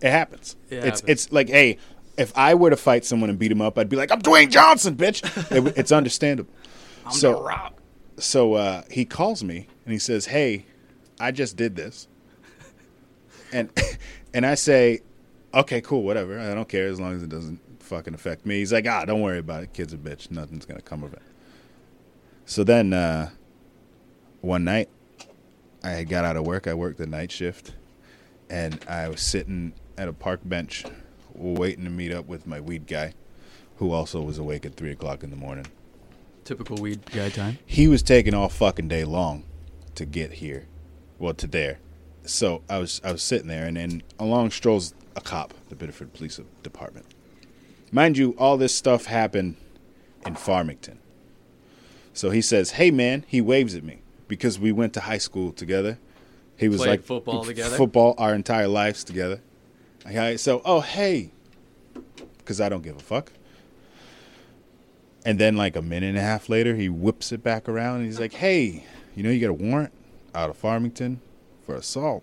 it happens. It it's, happens. it's like, hey, if I were to fight someone and beat him up, I'd be like, I'm Dwayne Johnson, bitch. It- it's understandable. I'm so- the rock. So uh, he calls me and he says, "Hey, I just did this," and and I say, "Okay, cool, whatever. I don't care as long as it doesn't fucking affect me." He's like, "Ah, don't worry about it. Kid's a bitch. Nothing's gonna come of it." So then uh, one night, I had got out of work. I worked the night shift, and I was sitting at a park bench, waiting to meet up with my weed guy, who also was awake at three o'clock in the morning Typical weed guy time. he was taking all fucking day long to get here, well to there. So I was I was sitting there, and then along strolls a cop, the Biddeford Police Department. Mind you, all this stuff happened in Farmington. So he says, "Hey man," he waves at me because we went to high school together. He was Played like football together? football our entire lives together. Okay, so oh hey, because I don't give a fuck. And then, like a minute and a half later, he whips it back around and he's like, "Hey, you know you got a warrant out of Farmington for assault."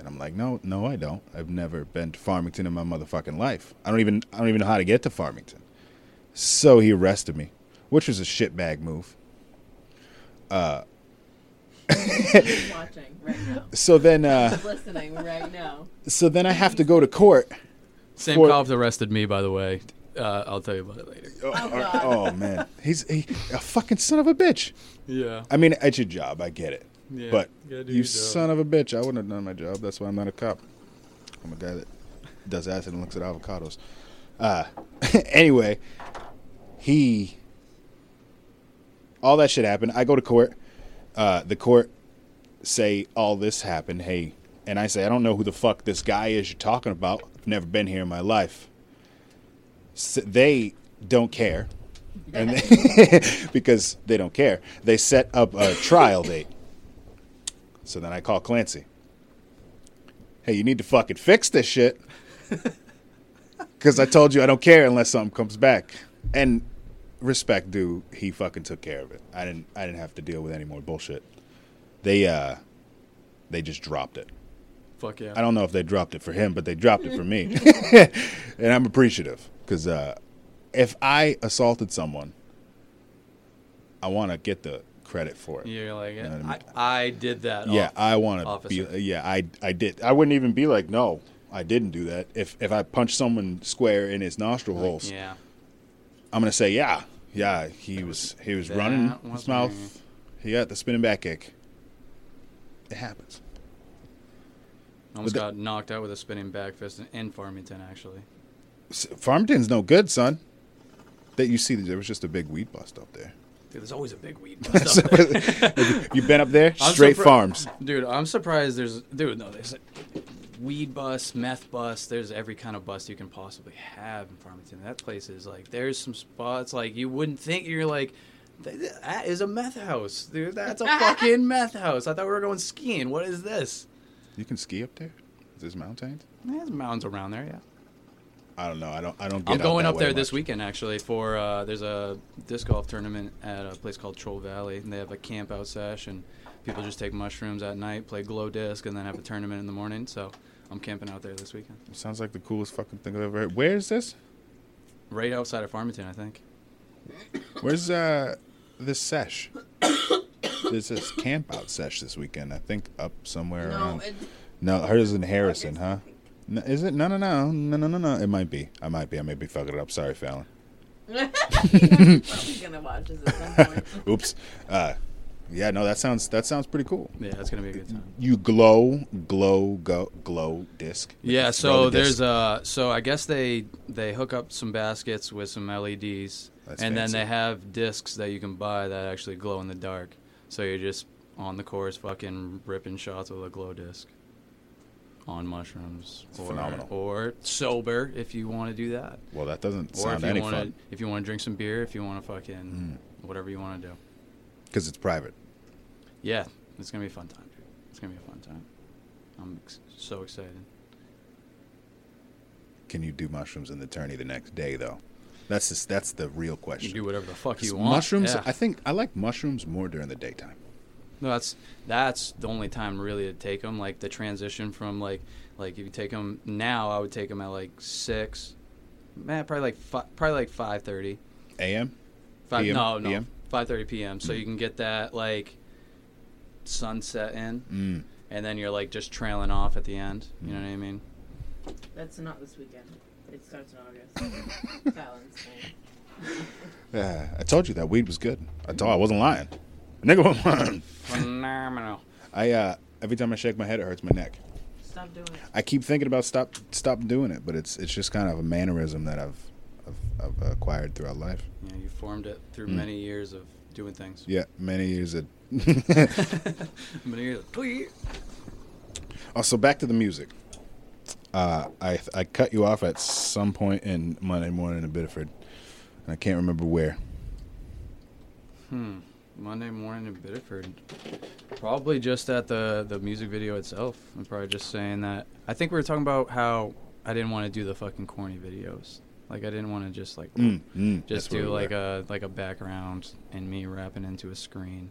And I'm like, "No, no, I don't. I've never been to Farmington in my motherfucking life. I don't even, I don't even know how to get to Farmington." So he arrested me, which was a shitbag move. he's watching right now. So then, uh, He's listening right now. so then I have to go to court. Same For- cop arrested me, by the way. Uh, I'll tell you about it later. Oh, Oh, oh, God. oh, man, he's he, a fucking son of a bitch. Yeah. I mean, it's your job. I get it. Yeah, but you you son of a bitch, I wouldn't have done my job. That's why I'm not a cop. I'm a guy that does acid and looks at avocados. Uh, anyway, he, all that shit happened. I go to court. Uh, the court say all this happened. Hey, and I say I don't know who the fuck this guy is you're talking about. I've never been here in my life. S they don't care, and they, because they don't care, they set up a trial date. So then I call Clancy. Hey, you need to fucking fix this shit. Because I told you I don't care unless something comes back. And respect due, he fucking took care of it. I didn't. I didn't have to deal with any more bullshit. They uh, they just dropped it. Fuck yeah. I don't know if they dropped it for him, but they dropped it for me, and I'm appreciative because uh, if I assaulted someone, I want to get the credit for it. You're like, know I I, mean? I did that. Yeah, off- I want to be. Yeah, I I did. I wouldn't even be like, no, I didn't do that. If if I punched someone square in his nostril holes, Yeah. I'm gonna say, yeah, yeah, he was he was running was his mouth. me. He got the spinning back kick. It happens. Almost the- got knocked out with a spinning back fist in, in Farmington, actually. Farmington's no good, son. That you see, there was just a big weed bust up there. Dude, there's always a big weed bust up there. you been up there? I'm Straight surpri- farms. Dude, I'm surprised there's dude, no, there's weed bust, meth bust, there's every kind of bust you can possibly have in Farmington. That place is like there's some spots like you wouldn't think you're like "Th- th- that is a meth house. Dude, that's a fucking meth house. I thought we were going skiing. What is this? You can ski up there. There's mountains. There's mountains around there, yeah. I don't know. I don't. I don't. Get I'm going that up there way this weekend actually for uh, there's a disc golf tournament at a place called Troll Valley, and they have a camp out sesh, and people just take mushrooms at night, play glow disc, and then have a tournament in the morning. So I'm camping out there this weekend, Sounds like the coolest fucking thing I've ever heard. Where is this? right outside of Farmington, I think. Where's uh this sesh? There's this camp out sesh this weekend. I think up somewhere No, around. it's No, hers in Harrison, huh? I think. No, is it? No, no, no, no, no, no, no. It might be. I might be. I may be fucking it up. Sorry, Fallon. You're gonna watch this at some point. Oops. Uh, yeah, no, that sounds that sounds pretty cool. Yeah, it's gonna be a good time. You glow, glow, go, glow disc. Yeah, Throw so the there's disc. uh so I guess they they hook up some baskets with some LEDs, That's and then they have discs that you can buy that actually glow in the dark. So you're just on the course, fucking ripping shots with a glow disc on mushrooms, It's or, phenomenal. or sober if you want to do that, Well, that doesn't or if sound you any want to fun if you want to drink some beer, if you want to fucking Mm. whatever you want to do. because it's private. Yeah, it's gonna be a fun time, dude. It's gonna be a fun time. I'm ex- so excited. Can you do mushrooms in the tourney the next day though? That's just, that's the real You question. do whatever the fuck you want. Mushrooms. yeah. I think I like mushrooms more during the daytime. No, that's that's the only time really to take them. Like the transition from like like if you take them now, I would take them at like six, man, probably like fi- probably like five thirty. A.M. Five PM? no no PM? five thirty p.m. So Mm. you can get that like sunset in, Mm. and then you're like just trailing off at the end. You know Mm. what I mean? That's not this weekend. It starts in August. Fallon's thing. Yeah, I told you that weed was good. I told I wasn't lying. Nigga wasn't lying. Phenomenal. I uh, every time I shake my head, it hurts my neck. Stop doing it. I keep thinking about stop stop doing it, but it's it's just kind of a mannerism that I've I've, I've acquired throughout life. Yeah, you formed it through Mm. many years of doing things. Yeah, many years of. many years. Of, tweet. oh, back to the music. Uh, I I cut you off at some point in Monday morning in Biddeford, and I can't remember where. Hmm. Monday morning in Biddeford. Probably just at the the music video itself. I'm probably just saying that. I think we were talking about how I didn't want to do the fucking corny videos. Like I didn't want to just like Mm, mm, just do we like a like a background and me rapping into a screen.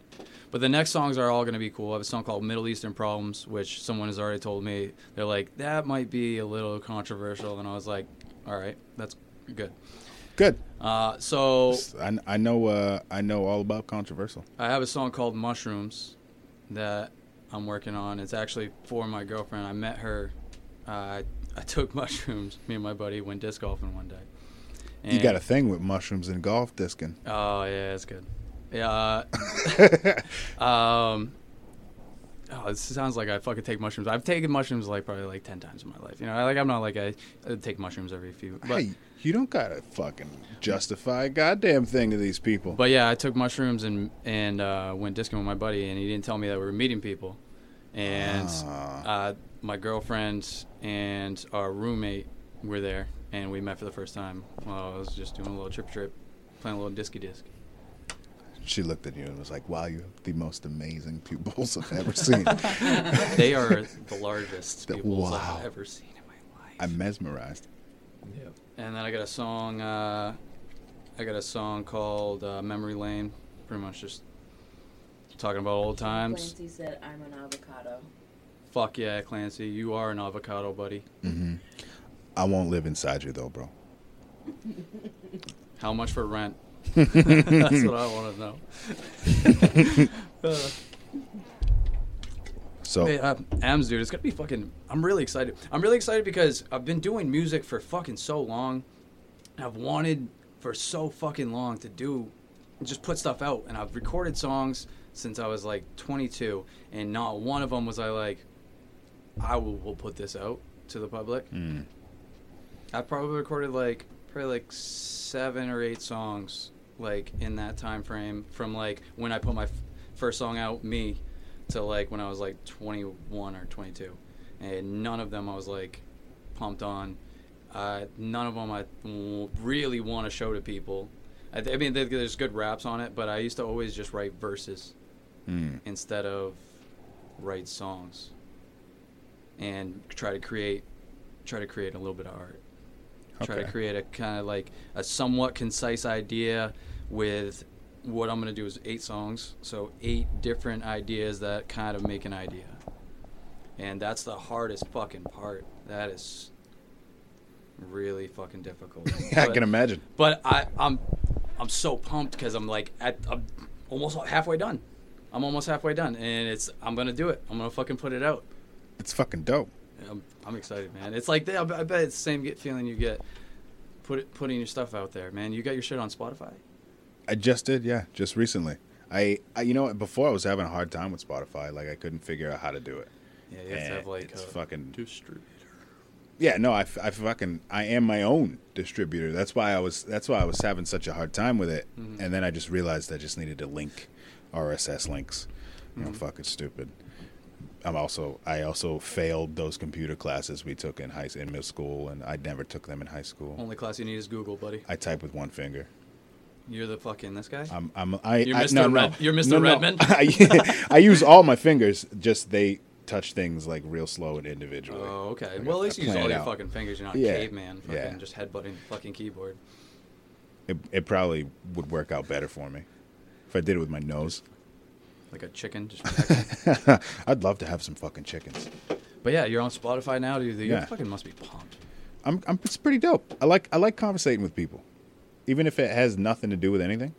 But the next songs are all gonna be cool. I have a song called Middle Eastern Problems, which someone has already told me they're like that might be a little controversial, and I was like, all right, that's good. Good. Uh, so I, I know uh, I know all about controversial. I have a song called Mushrooms that I'm working on. It's actually for my girlfriend. I met her. Uh, I, I took mushrooms. Me and my buddy went disc golfing one day, You got a thing with mushrooms and golf discing. Oh yeah, it's good. Yeah. uh, um. Oh, this sounds like I fucking take mushrooms. I've taken mushrooms like probably like ten times in my life. You know, like I'm not like I, I take mushrooms every few. But hey, you don't gotta fucking justify a goddamn thing to these people. but yeah, I took mushrooms and and uh, went discing with my buddy, and he didn't tell me that we were meeting people. And Ah. uh, my girlfriend and our roommate were there, and we met for the first time. While I was just doing a little trip trip, playing a little disky disc. she looked at you and was like, "Wow, you have the most amazing pupils I've ever seen." They are the largest people wow. I've ever seen in my life. I'm mesmerized. Yep. And then I got a song. Uh, I got a song called uh, "Memory Lane." Pretty much just talking about old times. Clancy said, "I'm an avocado." Fuck yeah, Clancy, you are an avocado, buddy. Mm-hmm. I won't live inside you though, bro. How much for rent? That's what I want to know. So Hey, uh, Ams, dude, it's gonna be fucking. I'm really excited. I'm really excited because I've been doing music for fucking so long. I've wanted for so fucking long to do, just put stuff out, and I've recorded songs since I was like 22, and not one of them was I like, I will, will put this out to the public. mm, I probably recorded like probably like seven or eight songs like in that time frame from like when I put my f- first song out, me, to like when I was like 21 or 22, and none of them I was like pumped on. Uh, none of them I really want to show to people. I, th- I mean, there- there's good raps on it, but I used to always just write verses mm. instead of write songs and try to create try to create a little bit of art try to create a kind of like a somewhat concise idea with what i'm going to do is eight songs so eight different ideas that kind of make an idea and that's the hardest fucking part that is really fucking difficult I But- can imagine. but I, I'm I'm so pumped because I'm like at I'm almost halfway done. I'm almost halfway done, and it's I'm gonna do it. I'm gonna fucking put it out. It's fucking dope. I'm, I'm excited, man. It's like I bet it's the same get feeling you get put it, putting your stuff out there, man. You got your shit on Spotify. I just did, yeah, just recently. I, I you know, before I was having a hard time with Spotify. Like I couldn't figure out how to do it. Yeah, you have to have like it's a fucking distributor. Yeah, no, I, I fucking I am my own distributor. That's why I was that's why I was having such a hard time with it. Mhm. And then I just realized I just needed to link RSS links. Know, Mhm. fucking stupid. I'm also I also failed those computer classes we took in high in middle school, and I never took them in high school. Only class you need is Google, buddy. I type with one finger. You're the fucking this guy. I'm I'm I, You're I Mr. no, no. Red- you're Mr. No, no. Redmond? I, I use all my fingers. Just they touch things like real slow and individually. Oh, okay. Like, well, at least you use all your out. fucking fingers. You're not Yeah, caveman, fucking yeah. just headbutting the fucking keyboard. It, it probably would work out better for me if I did it with my nose. Like a chicken. Just I'd love to have some fucking chickens. But yeah, you're on Spotify now, dude. You Yeah. fucking must be pumped. I'm, I'm it's pretty dope. I like I like conversating with people, even if it has nothing to do with anything.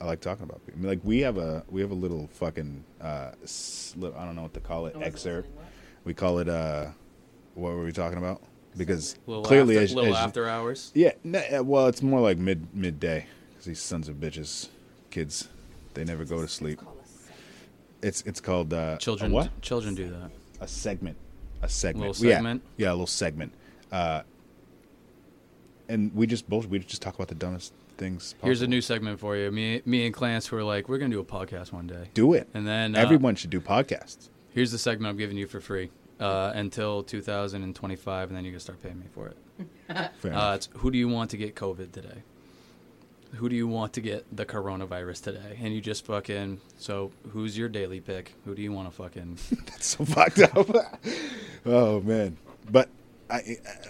I like talking about people. I mean, like we have a we have a little fucking uh, slip, I don't know what to call it excerpt. We call it uh, what were we talking about? Because Little clearly, after, as, little as- after hours. yeah, uh, well, it's more like mid midday because these sons of bitches, kids, they never go to sleep. Call us sex. It's it's called uh, Children, what? children do that. a segment, a segment, Little Yeah. segment? Yeah, a little segment. Uh, and we just both we just talk about the dumbest things. Here's a new segment for you. Me, me and Clance were like, we're gonna do a podcast one day, Do it. and then uh, Everyone should do podcasts. Here's the segment I'm giving you for free uh, until 2025, and then you can start paying me for it. Fair Uh, it's who do you want to get COVID today? Who do you want to get the coronavirus today? And you just fucking so who's your daily pick? Who do you want to fucking? That's so fucked up. oh man, but I. Uh,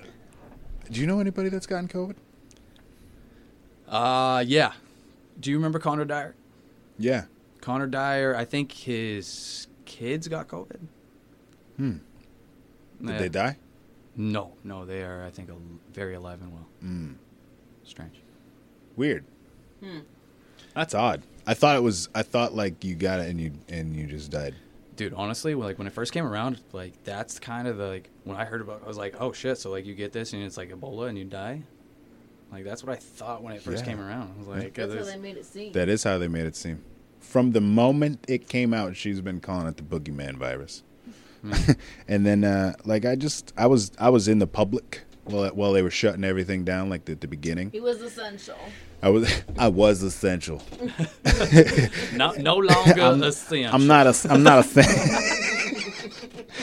do you know anybody that's gotten COVID? Uh yeah. Do you remember Connor Dyer? Yeah. Connor Dyer, I think his kids got COVID. Hmm. Did Yeah. they die? No, no, they are. I think very alive and well. Mm. Strange. Weird. Hmm. That's odd. I thought it was. I thought like you got it and you and you just died. Dude, honestly, like when it first came around, like that's kind of the, like when I heard about, it, I was like, oh shit, so like you get this and it's like Ebola and you die. Like that's what I thought when it first Yeah. came around. I was like, That's how they made it seem. That is how they made it seem. From the moment it came out, she's been calling it the boogeyman virus. and then, uh, like, I just, I was, I was in the public while while they were shutting everything down, like at the beginning. he was essential. I was, I was essential. no, no longer I'm- a sin. I'm not a, I'm not a,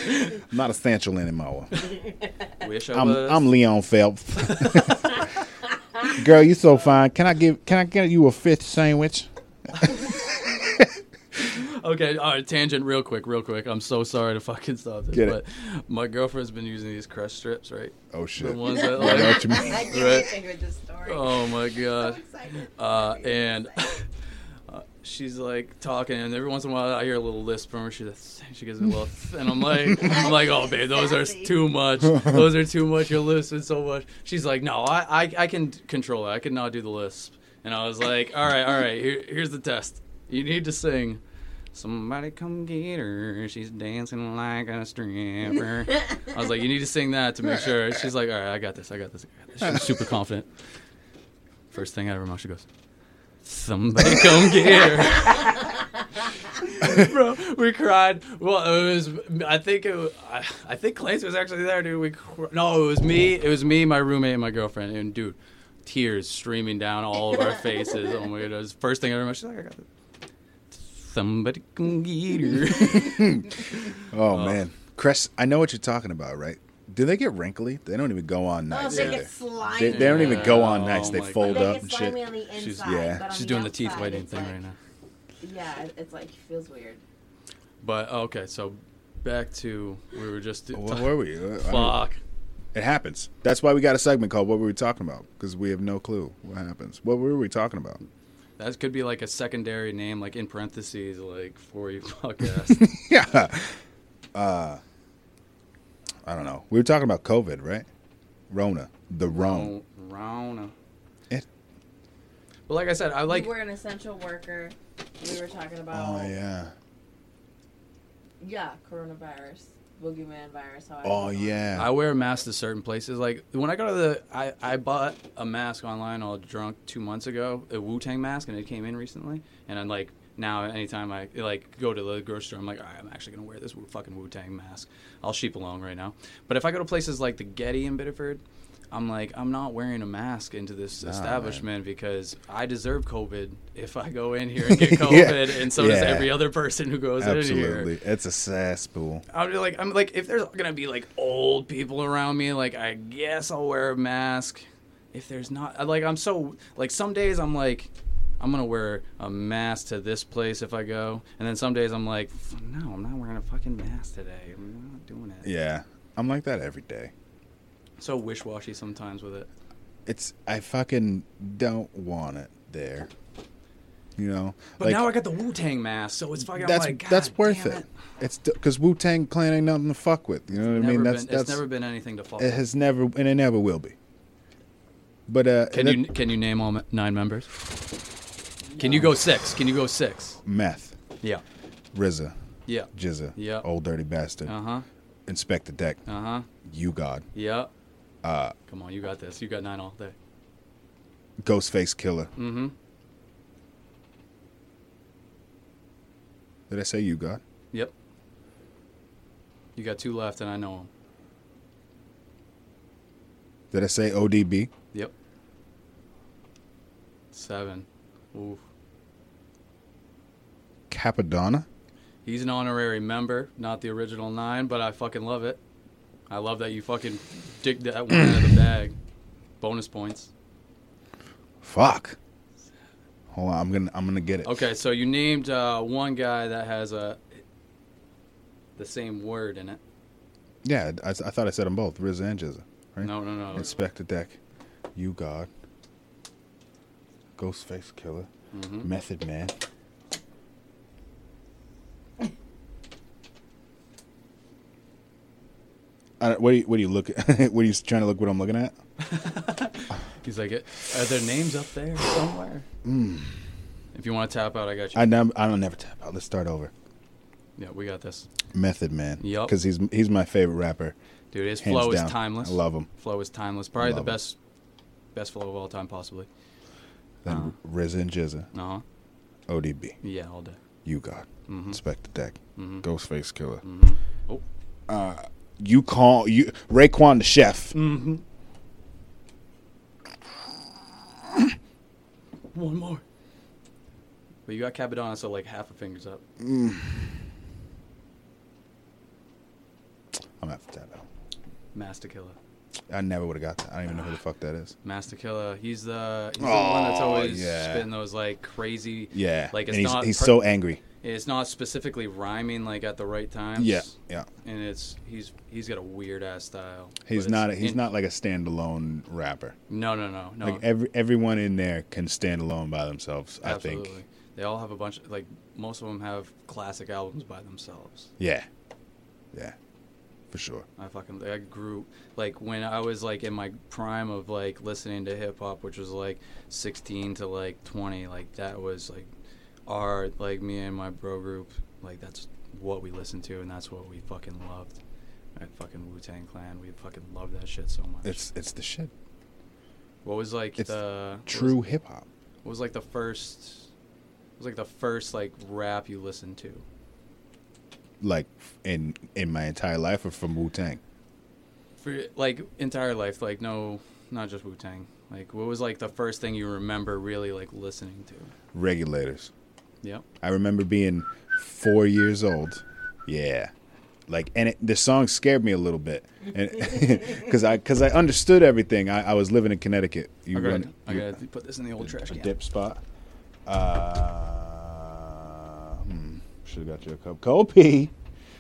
I'm not essential anymore. Wish I I'm, was. I'm Leon Phelps. Girl, you so fine. Can I give, can I get you a fifth sandwich? Okay, all right, tangent real quick, real quick. I'm so sorry to fucking stop this, Get it. but my girlfriend's been using these Crest strips, right? Oh shit. The ones that I know like, what you mean. I can't Right. wait to hear this story. oh my god. excited. Uh, and she's like talking, and every once in a while I hear a little lisp from her. She she gives me a little, and I'm like, I'm like, oh babe, those are too much. Those are too much. You're lisping so much. She's like, no, I, I, I can control it. I can not do the lisp. And I was like, all right, all right. Here, here's the test. You need to sing. Somebody come get her. She's dancing like a stripper. I was like, you need to sing that to make sure. She's like, all right, I got this. I got this. I got this. She was super confident. First thing out of her mouth, she goes, "Somebody come get her." Bro, we cried. Well, it was. I think it. Was, I, I think Clancy was actually there, dude. We. cr- No, it was me. It was me, my roommate, and my girlfriend. And dude, tears streaming down all of our faces. Oh my god! It was first thing I remember. She's like, "I got this." Somebody come get her. Oh man, Chris, I know what you're talking about, right? Do they get wrinkly? They don't even go on Oh, nice. they do get slimy. They, they don't even go on Oh nice. They fold they up get and shit. on the inside. She's- yeah. but on She's the doing the teeth outside, whitening thing like- right now. Yeah, it's like feels weird. But okay, so back to we were just What were we? I don't- fuck. It happens. That's why we got a segment called "What Were We Talking About?" Because we have no clue what happens. What were we talking about? That could be like a secondary name, like in parentheses, like for you fuck podcast. yeah. Uh, I don't know. We were talking about COVID, right? Rona, the Rona. Rona. It- But like I said, I like. you were an essential worker. We were talking about Oh yeah. yeah, coronavirus, boogeyman virus. How I Oh yeah. I wear masks to certain places. Like when I go to the, I, I bought a mask online all drunk two months ago, a Wu Tang mask, and it came in recently. And I'm like, now anytime I like go to the grocery store, I'm like, all right, I'm actually gonna wear this fucking Wu Tang mask. I'll sheep along right now. But if I go to places like the Getty in Biddeford, I'm like, I'm not wearing a mask into this Nah, establishment because I deserve COVID if I go in here and get COVID, and so does every other person who goes in here. Absolutely. It's a cesspool. I'm like, I'm like, if there's gonna be like old people around me, like I guess I'll wear a mask. If there's not, like, I'm so like some days I'm like, I'm gonna wear a mask to this place if I go, and then some days I'm like, no, I'm not wearing a fucking mask today. I'm not doing it. Yeah. I'm like that every day. So wish washy sometimes with it. It's I fucking don't want it there. You know, But now I got the Wu Tang mask, so it's fucking. That's like, God that's worth damn it. It's because Wu Tang Clan ain't nothing to fuck with. You know what I mean? That's been, that's it's never been anything to follow. it has never and it never will be. But uh, Can that- you can you name all nine members? Can you go six? Can you go six? meth, Yeah. RZA, Yeah. GZA, Yeah. old dirty bastard, Uh huh. Inspectah Deck, Uh huh. U-God, Yeah. uh, Come on, you got this. You got nine all day. Ghostface Killah. Mm-hmm. Did I say U-God? Yep. You got two left, and I know them. Did I say ODB? Yep. Seven. Oof. Cappadonna? He's an honorary member, not the original nine, but I fucking love it. I love that you fucking dig that one out of the bag. Bonus points. Fuck. Hold on, I'm gonna I'm gonna get it. Okay, so you named uh, one guy that has a the same word in it. Yeah, I, I thought I said them both, RZA and GZA. Right? No, no, no. Inspectah Deck, U-God, Ghostface Killah, Mhm. Method Man. What do you what do you look at? what are you trying to look what I'm looking at? He's like, are there names up there somewhere? If you want to tap out, I got you. I never I don't never tap out. Let's start over. yeah, we got this. Method Man. Yup. Because he's he's my favorite rapper. Dude, his flow down. is timeless. I love him. Flow is timeless. Probably the Love him. best best flow of all time, possibly. Then Uh. RZA and GZA, Uh huh. ODB, Yeah, all day. You got. Mm-hmm. Inspectah Deck, Mm-hmm. Ghostface Killah. Mm-hmm. Oh. You call you Raekwon the Chef. Mm-hmm. One more. But you got Cappadonna, so like half a finger's up. I'm after that though. Masta Killa. I never would have got that. I don't even know who the fuck that is. Masta Killa. He's the he's the one that's Oh, always yeah. spitting those like crazy. Yeah, Like it's and he's not. he's per- so angry. It's not specifically rhyming like at the right times. Yeah, yeah. And it's he's he's got a weird ass style. He's not. it's He's in- not like a standalone rapper. No, no, no, no. Like every everyone in there can stand alone by themselves. I Absolutely. think. They all have a bunch. Like most of them have classic albums by themselves. Yeah, yeah, for sure. I fucking I grew like when I was like in my prime of like listening to hip hop, which was like 16 to like 20. Like that was like our like me and my bro group. Like that's what we listened to, and that's what we fucking loved. At fucking Wu Tang Clan, we fucking loved that shit so much. It's it's the shit. what was like it's the True hip hop. What was like the first? What was like the first like rap you listened to? Like in in my entire life, or from Wu Tang. For like entire life, like no, not just Wu Tang. Like what was like the first thing you remember really like listening to? Regulators. Yep. I remember being four years old. Yeah, like, and it, the song scared me a little bit, and because I because I understood everything. I, I was living in Connecticut. You I gotta, run- I gotta put this in the old trash a can. dip spot. Uh, should have got you a cup. Pee. Did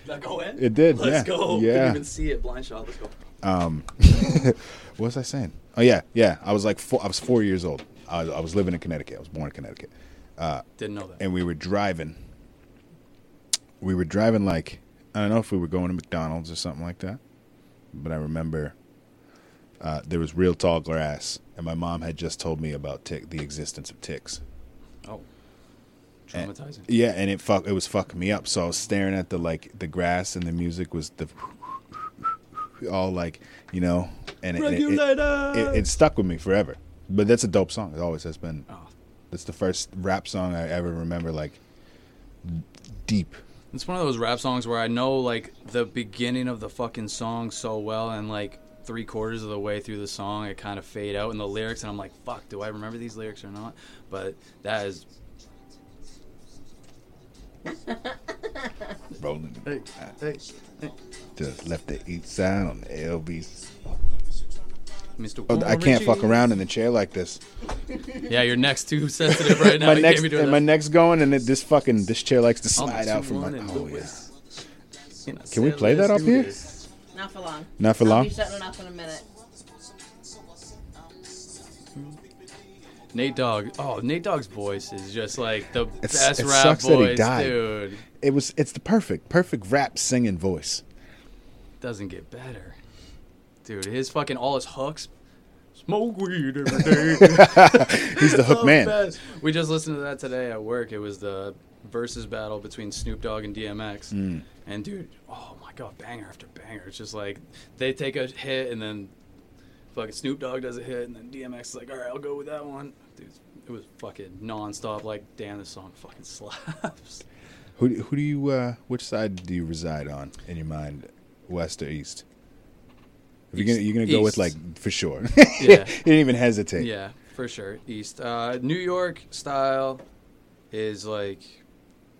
that go in? It did, Let's yeah. go. Yeah. Couldn't even see it. Blind shot. Let's go. Um, what was I saying? Oh yeah, yeah. I was like four, I was four years old. I was, I was living in Connecticut. I was born in Connecticut, Didn't know that. and we were driving. We were driving like I don't know if we were going to McDonald's or something like that, but I remember uh, there was real tall grass, and my mom had just told me about tick, the existence of ticks. Oh, And- yeah, and it fuck it was fucking me up. So I was staring at the like the grass, and the music was the all like you know, and it, and it- it, it, it stuck with me forever. But that's a dope song. It always has been. Oh. That's the first rap song I ever remember like deep. It's one of those rap songs where I know like the beginning of the fucking song so well, and like three quarters of the way through the song, it kind of fade out in the lyrics, and I'm like, "Fuck, do I remember these lyrics or not?" But that is Rolling. Hey, hey, hey. Just left the east side on the LBs. Mr. Oh, I can't fuck around in the chair like this. Yeah, your neck's too sensitive right now. my You neck's can't be doing and my that. next going, and it, this fucking this chair likes to slide out from my. 2-1 Oh yeah. Lewis. You know, Can we play that let's up here? this. Not for long. Not for I'll long. be shutting it off in a minute. Nate Dogg. Oh, Nate Dogg's voice is just like the It's- best it rap sucks that he voice, died. dude. It was. It's the perfect, perfect rap singing voice. Doesn't get better, dude. His fucking all his hooks. Smoke weed every day. He's the hook man. bad. We just listened to that today at work. It was the versus battle between Snoop Dogg and DMX. Mm. And dude, oh my god, banger after banger. It's just like they take a hit and then fucking Snoop Dogg does a hit and then DMX is like, all right, I'll go with that one. Dude, it was fucking nonstop. Like, damn, this song fucking slaps. Who do- who do you? Uh, which side do you reside on in your mind, west or east? If you're gonna you're gonna go with like for sure. Yeah. you didn't even hesitate. Yeah, for sure. East. Uh, New York style is like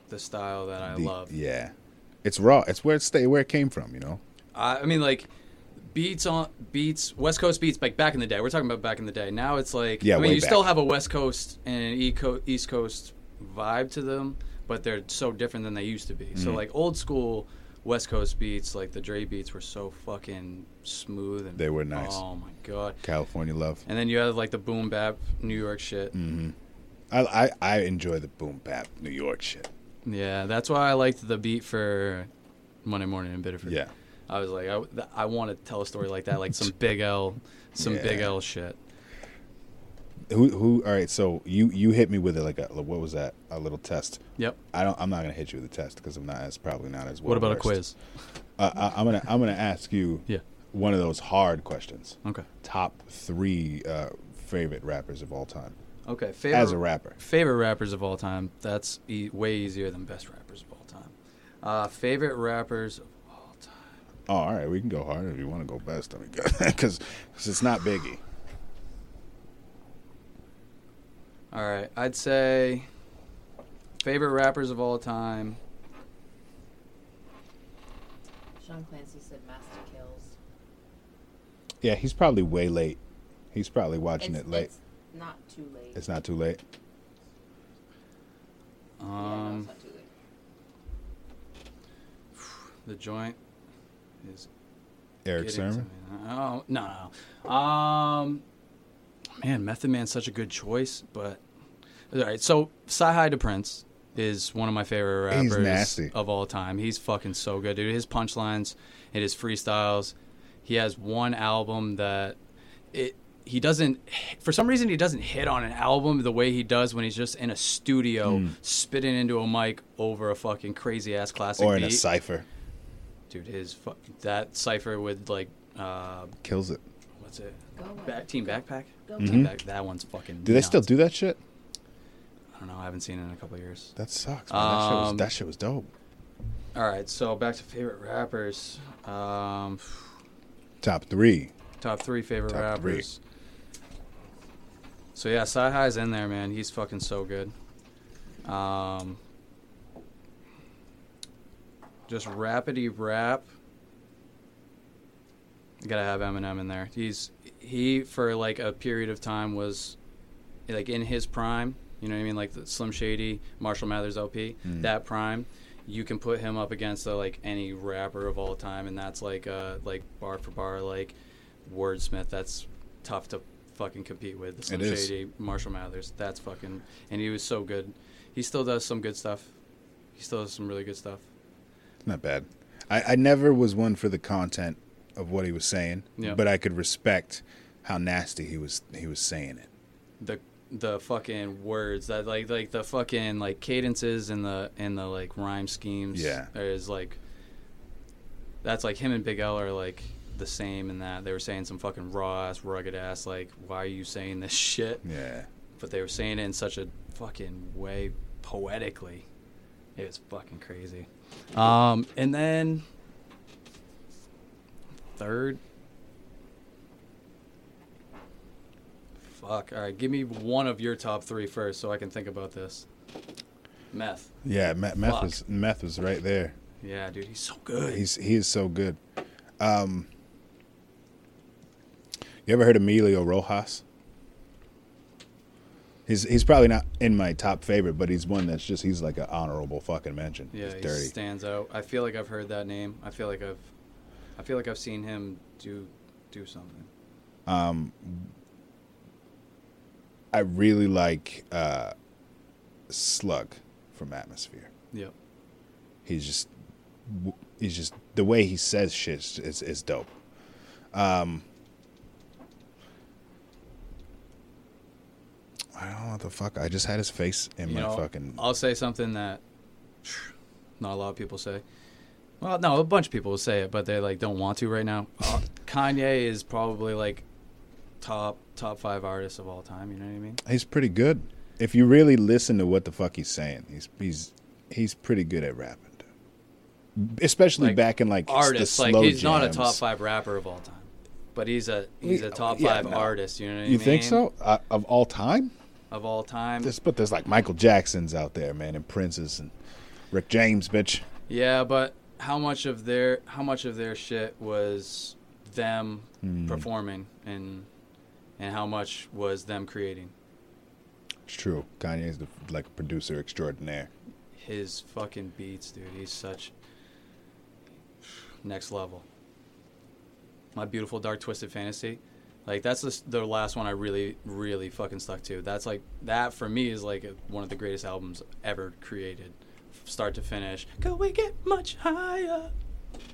the style that I The- love. Yeah, it's raw. It's where it stay where it came from. You know. I, I mean, like beats on beats, West Coast beats, like back in the day. We're talking about back in the day. Now it's like, Yeah, I mean, you still have a West Coast and an East Coast vibe to them, but they're so different than they used to be. Mm. So like old school West Coast beats, like the Dre beats, were so fucking smooth and They were nice. Oh my god! California love. And then you have like the boom bap New York shit. Mm-hmm. I, I I enjoy the boom bap New York shit. Yeah, that's why I liked the beat for Monday Morning in Biddeford. Yeah. I was like, I, I want to tell a story like that, like some big L, some big L shit. Who who? All right. So you you hit me with it like a what was that? A little test. Yep. I don't. I'm not gonna hit you with a test because I'm not as probably not as well. what about a quiz? Uh, I, I'm gonna I'm gonna ask you Yeah. one of those hard questions. Okay. Top three uh, favorite rappers of all time Okay, favorite as a rapper. favorite rappers of all time. That's e- way easier than best rappers of all time. Uh, favorite rappers of all time. Oh, all right, we can go harder if you want to go best. I mean, because it's not Biggie. All right, I'd say favorite rappers of all time. Sean Clancy said Master Kills. Yeah, he's probably way late. He's probably watching it's, it late. It's not too late. It's not too late. yeah, no, Um, it's not too late. the joint is Erick Sermon. Oh no, no. Um, man, Method Man's such a good choice, but all right. So, Sci-Hi to Prince is one of my favorite rappers of all time. He's fucking so good, dude. His punchlines and his freestyles. He has one album that it he doesn't for some reason he doesn't hit on an album the way he does when he's just in a studio Hmm. spitting into a mic over a fucking crazy ass classic Or in a cipher. Dude his fu- that cipher with like uh Kills it. what's it Go away. Back, team Go- backpick Go Mhm. team back that one's fucking Do they still nuts. do that shit? i don't know i haven't seen it in a couple of years That sucks. Man. that, shit was, Um, that shit was dope. all right so back to favorite rappers um Top three. top three favorite Top three. rappers so yeah sci high's in there man he's fucking so good um just rapidy rap. You gotta have eminem in there. He's he for like a period of time was like in his prime. You know what i mean? Like the slim shady marshall mathers lp Mm. that prime. You can put him up against uh, like any rapper of all time and that's like uh like bar for bar like wordsmith. That's tough to fucking compete with. The slim shady marshall mathers that's fucking and he was so good. He still does some good stuff. He still does some really good stuff Not bad. I, I never was one for the content of what he was saying, Yeah. but I could respect how nasty he was he was saying it. the the fucking words that like like the fucking like cadences and the and the like rhyme schemes Yeah. is like that's like him and Big L are like the same in that they were saying some fucking raw ass rugged ass like why are you saying this shit Yeah. but they were saying it in such a fucking way poetically it was fucking crazy um and then third fuck all right give me one of your top three first so i can think about this meth Yeah, meth, meth Fuck. was meth was right there. yeah dude he's so good He's he is so good. Um, you ever heard of Emilio Rojas? He's he's probably not in my top favorite, but he's one that's just he's like an honorable fucking mention. yeah he's he dirty. stands out i feel like i've heard that name i feel like i've i feel like i've seen him do do something Um, I really like uh, Slug from Atmosphere. yep He's just he's just the way he says shit is is, is dope. Um, I don't know what the fuck. I just had his face in You my know, fucking. I'll say something that not a lot of people say. Well, no, a bunch of people will say it, but they like don't want to right now. Uh, Kanye is probably like top top five artists of all time. You know what I mean? He's pretty good. If you really listen to what the fuck he's saying, he's he's he's pretty good at rapping. dude. Especially Like, back in like Artists the like he's not a top five rapper of all time, but he's a he's a top Yeah, five no. artist. You know what I mean? You think so? Uh, of all time? Of all time, but there's like Michael Jacksons out there, man, and Princes and Rick James, bitch. yeah. But how much of their how much of their shit was them Hmm. performing and and how much was them creating? It's true. Kanye's the, like a producer extraordinaire. his fucking beats, dude. He's such next level. My beautiful dark twisted fantasy, like that's the, the last one I really really fucking stuck to. That's like that for me is like one of the greatest albums ever created, start to finish. Could we get much higher?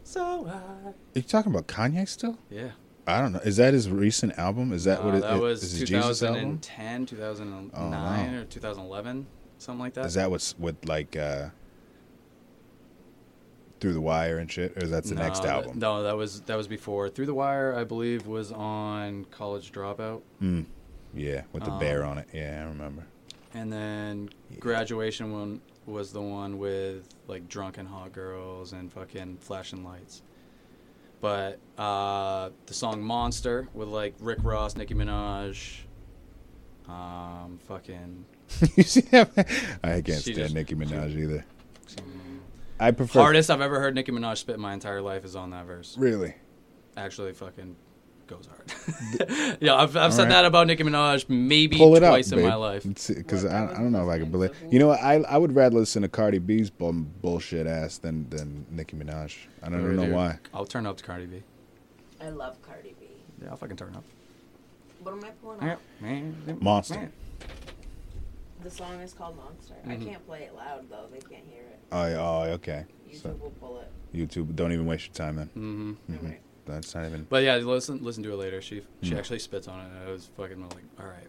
So high. Are you talking about Kanye still? Yeah. I don't know. Is that his recent album? Is that Uh, what it that is? was his Jesus album? 2010, 2009, Oh, wow. or 2011, something like that. Is that what's with like uh Through the Wire and shit? Or that's the No, next that- album? No, that was that was before. Through the Wire, I believe, was on College Dropout. Mm. Yeah, with the Um, bear on it. Yeah, I remember. And then graduation one was the one with like drunken hot girls and fucking flashing lights. But uh, the song "Monster" with like Rick Ross, Nicki Minaj, um, fucking you see that? I can't stand just- Nicki Minaj she- either. I prefer hardest I've ever heard Nicki Minaj spit in my entire life is on that verse. Really? Actually, fucking goes hard. yeah, I've, I've said Alright. that about Nicki Minaj maybe Pull it up, twice in my life. Because I, I don't know if I can believe. You know what? I I would rather listen to Cardi B's bum, bullshit ass than than Nicki Minaj. I don't Really, know dude. why. I'll turn up to Cardi B. I love Cardi B. Yeah, I'll fucking turn up. What am I pulling up? Man, monster. The song is called Monster. Mhm. I can't play it loud though; they can't hear it. Oh, yeah, oh, okay. YouTube So will pull it. YouTube, don't even waste your time then. hmm Mhm. Alright. That's not even. But yeah, listen listen to it later. She she Mm. actually spits on it. And I was fucking like, all right.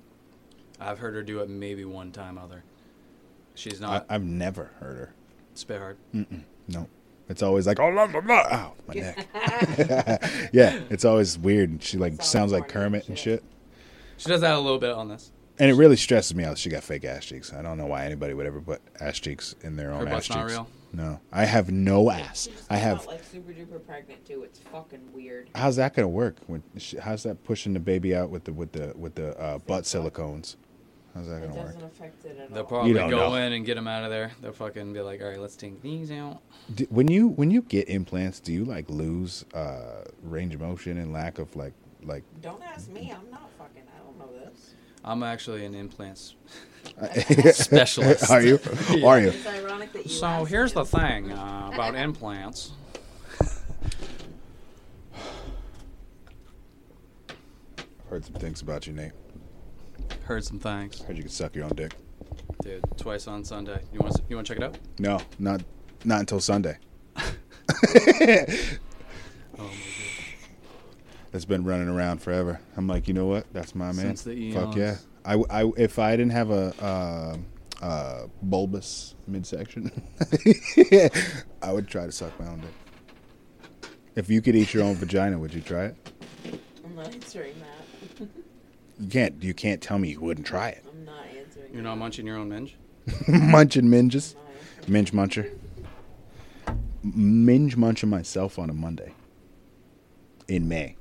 I've heard her do it maybe one time other. She's not I've never heard her. spit hard. Mm-mm. No. It's always like, oh, blah, blah, blah. Ow, my neck. yeah, it's always weird. and She like Sounds sounds like corny and Kermit and shit. shit. She does that a little bit on this. And it really stresses me out. that She got fake ass cheeks. I don't know why anybody would ever put ass cheeks in their Her own ass butt's not cheeks. real. No, I have no ass. She just I came have. out, like super duper pregnant too. It's fucking weird. How's that gonna work? When, sh- how's that pushing the baby out with the with the with the uh, butt silicones? How's that It gonna work? doesn't affect it at They'll all. probably don't go know. in and get him out of there. They'll fucking be like, all right, let's take these out. D when you when you get implants, do you like lose uh, range of motion and lack of like like? Don't ask me. I'm not fucking. I don't know this. I'm actually an implants specialist. Are you? Yeah. Are you? It's ironic that you. So here's the thing uh, about implants. Heard some things about you, Nate. Heard some things, Heard you could suck your own dick. dude. Twice on Sunday. You want to you want to check it out? No, not not until Sunday. Oh my That's been running around forever. I'm like, you know what? That's my man. Since the Fuck yeah. I, I if I didn't have a uh, uh, bulbous midsection, I would try to suck my own dick. If you could eat your own vagina, would you try it? I'm not answering that. You can't. You can't tell me you wouldn't try it. I'm not answering. You're that. not munching your own minge. Munching minges, I'm not answering. minge muncher, minge munching myself on a Monday. In May.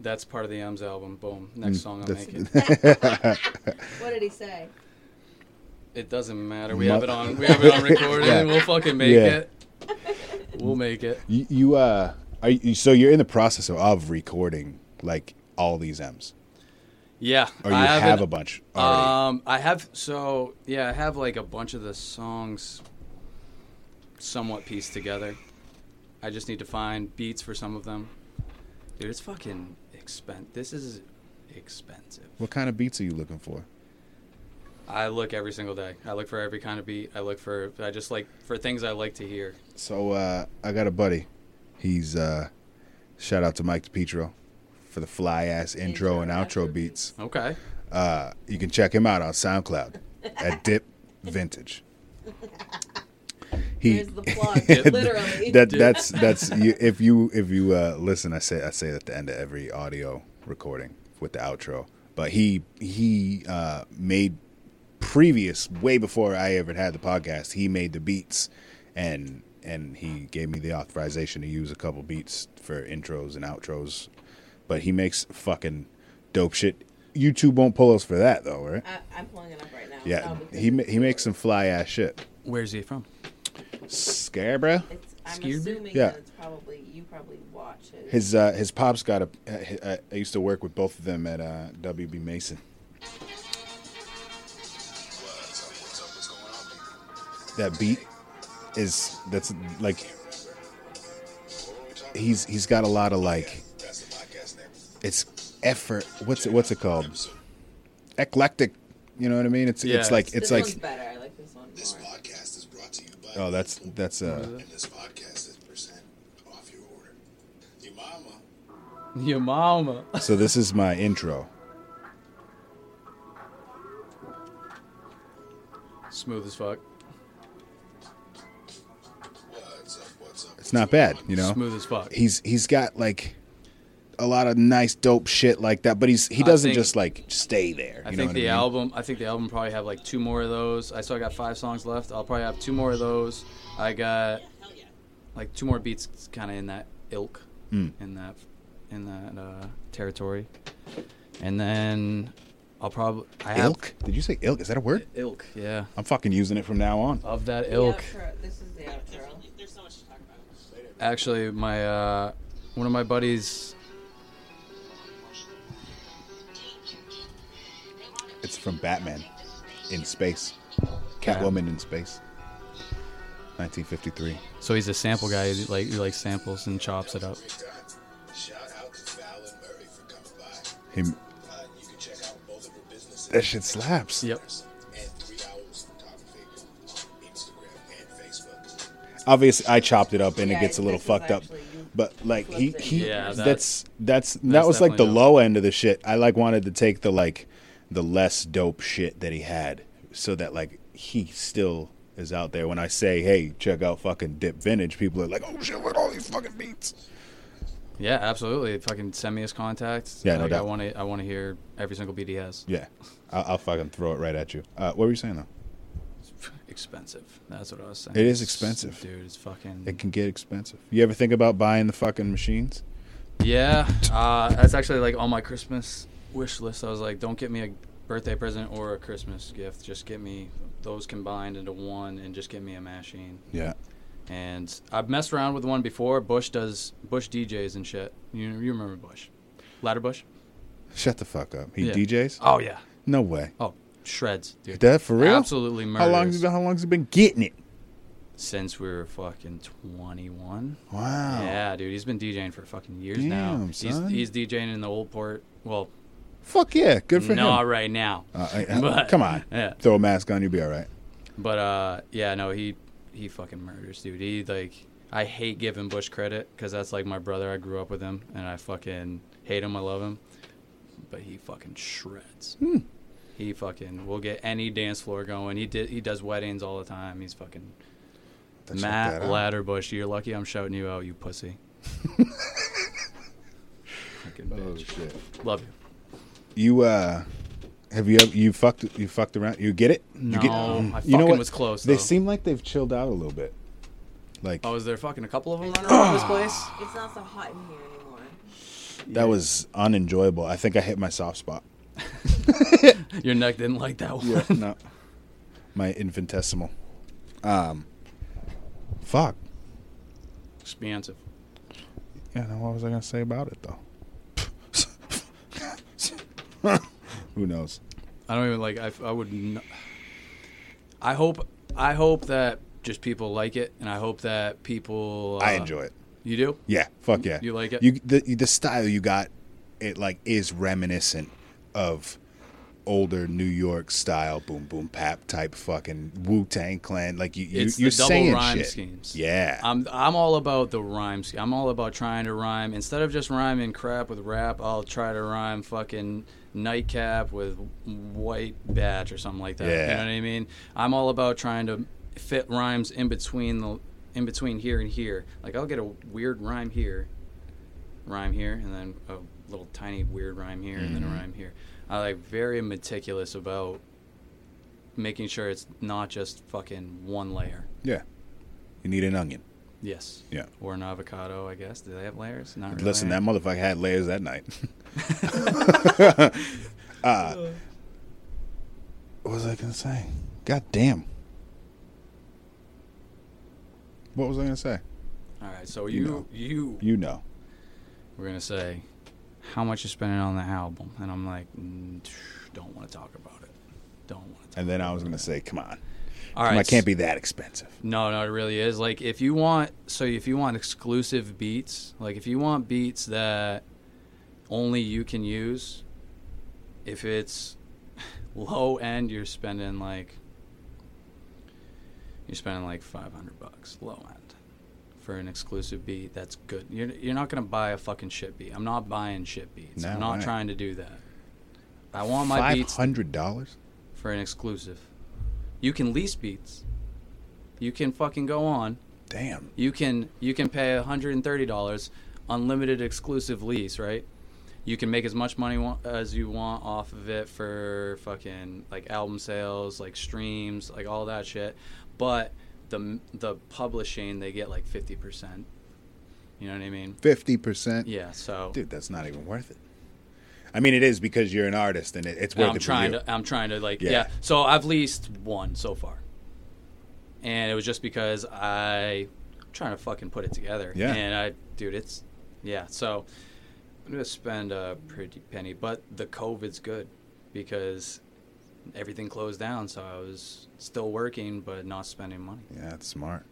That's part of the M's album. Boom. Next Mm, song I'm that's- making. What did he say? It doesn't matter. We Mu- have it on. We have it on recording. Yeah. We'll fucking make Yeah. it. We'll make it. You, you uh, are you, so you're in the process of, of recording like all these M's, Yeah. or you I have haven't- a bunch already. Um, I have so yeah, I have like a bunch of the songs somewhat pieced together. I just need to find beats for some of them. Dude, it's fucking expensive. This is expensive. what kind of beats are you looking for? I look every single day. I look for every kind of beat. I look for I just like for things I like to hear. So uh, I got a buddy. He's uh, shout out to Mike DePietro for the fly ass intro, Intro and and outro outro beats. Okay. Uh, you can check him out on SoundCloud at Dip Vintage. He There's the plug. Literally. that that's that's you, if you if you uh, listen, I say I say at the end of every audio recording with the outro. But he he uh, made previous way before I ever had the podcast. He made the beats and and he gave me the authorization to use a couple beats for intros and outros. But he makes fucking dope shit. YouTube won't pull us for that though, right? I, I'm pulling it up right now. Yeah, No, he ma- he makes some fly ass shit. Where's he from? Scarborough. It's, I'm Scared me? assuming Yeah. that it's probably you probably watch his. His uh, his pops got a. Uh, used to work with both of them at uh, WB Mason. That beat is that's like he's he's got a lot of like it's effort. What's it what's it called? Eclectic. You know what I mean? It's it's like it's this like one's better. I like this one This more. podcast is brought to you by. Oh that's that's uh And this podcast is percent off your order. Your mama. Your mama. so this is my intro. Smooth as fuck. What's up? What's up? It's not bad, you know. Smooth as fuck. he's he's got like a lot of nice dope shit like that, but he's he doesn't think- just like stay there. I you know think what the mean? album. I think the album probably have like two more of those. I still got five songs left. I'll probably have two more of those. I got like two more beats, kind of in that ilk, Mm. in that in that uh, territory, and then I'll probably I have Ilk? Did you say ilk? Is that a word? ilk. Yeah, I'm fucking using it from now on. of that The ilk. outro- This is the outro. There's so much to talk about actually, my uh, one of my buddies. It's from Batman in space. Catwoman in space. 1953. So he's a sample guy. He like he likes samples and chops it up. Big time. Shout out to Val and Murray for coming by. Him. Uh, you can check out both of her businesses. That shit slaps. Yep. And Three Owls Photography on Instagram and Facebook. Obviously, I chopped it up and Yeah, it gets a little fucked up. But like he, he Yeah, that's that's that was like the definitely low end of the shit. I like wanted to take the like the less dope shit that he had, so that like he still is out there. When I say, hey, check out fucking Dip Vintage, people are like, oh shit, look at all these fucking beats. Yeah, absolutely. Fucking send me his contacts. Yeah, no like, doubt. I want to. I want to hear every single beat he has. Yeah, I'll, I'll fucking throw it right at you. Uh, what were you saying though? Expensive. That's what I was saying. It is It's- expensive. dude. It's fucking. It can get expensive. You ever think about buying the fucking machines? Yeah, uh, that's actually like on my Christmas wish list. I was like, don't get me a birthday present or a Christmas gift. Just get me those combined into one, and just get me a machine. Yeah. And I've messed around with one before. Bush does Bush DJs and shit. You you remember Bush? Ladder Bush? Shut the fuck up. He Yeah. DJs? Oh yeah. No way. Oh, shreds, dude. That for real? Absolutely murders. How long? How long's he been getting it? Since we were fucking 21. Wow. Yeah, dude, he's been DJing for fucking years now. Damn, He's son. he's DJing in the old port. Well, Fuck yeah. Good for not him. right now. Uh, I- But- come on. Yeah. Throw a mask on, you'll be all right. But uh, yeah, no, he he fucking murders, dude. He like I hate giving Bush credit because that's like my brother. I grew up with him, and I fucking hate him. I love him, but he fucking shreds. Hmm. He fucking will get any dance floor going. He did. He does weddings all the time. He's fucking Check Matt that out. Ladderbush. You're lucky I'm shouting you out, you pussy. fucking Oh shit. Love you. You uh, have you ever, you fucked you fucked around? You get it? No, you get, I fucking was close. They though. seem like they've chilled out a little bit. Like Oh, is there fucking a couple of them running around this place? It's not so hot in here anymore. that was unenjoyable. I think I hit my soft spot. Your neck didn't like that one. Yeah, no. My infinitesimal. Um. Fuck. Expansive. Yeah. Now what was I gonna say about it though? Who knows? I don't even like. I, I would. N- I hope. I hope that just people like it, and I hope that people. Uh, I enjoy it. You do? Yeah. Fuck yeah. You like it? You the the style you got, it like is reminiscent of older New York style boom boom pap type fucking Wu Tang Clan. Like you, you It's you're the double saying rhyme shit. schemes. Yeah. I'm. I'm all about the rhyme. sch- I'm all about trying to rhyme instead of just rhyming crap with rap. I'll try to rhyme fucking nightcap with white batch or something like that. You know what I mean? I'm all about trying to fit rhymes in between the in between here and here. Like I'll get a weird rhyme here, rhyme here, and then a little tiny weird rhyme here, and then Mm-hmm. a rhyme here. I like very meticulous about making sure it's not just fucking one layer. yeah. You need an onion. Yes. Yeah. Or an avocado, I guess. Do they have layers? Not really. Listen, that motherfucker had layers that night. uh, what was I gonna say? God damn. What was I gonna say? All right. So You you know. you, You know. were gonna say how much you're spending on the album, and I'm like, mm, don't want to talk about it. Don't want to. Talk And then I was gonna say, come on, All come right. it can't be that expensive. No, no, it really is. Like if you want, so if you want exclusive beats, like if you want beats that only you can use, if it's low end, you're spending like you're spending like five hundred bucks low end for an exclusive beat. That's good. You're you're not gonna buy a fucking shit beat. I'm not buying shit beats. No I'm not trying to do that. I want my beats hundred dollars. for an exclusive. You can lease beats. You can fucking go on Damn. you can you can pay hundred and thirty dollars, unlimited exclusive lease, right? You can make as much money wa- as you want off of it for fucking like album sales, like streams, like all that shit. But the the publishing they get like fifty percent. You know what I mean? Fifty percent. Yeah. So Dude, that's not even worth it. I mean, it is because you're an artist, and it, it's worth I'm it trying to. I'm trying to like. Yeah. Yeah. So I've leased one so far, and it was just because I I'm trying to fucking put it together. Yeah. And I, dude, it's yeah. So I'm gonna spend a pretty penny, but the COVID's good because everything closed down, so I was still working but not spending money. Yeah, it's smart.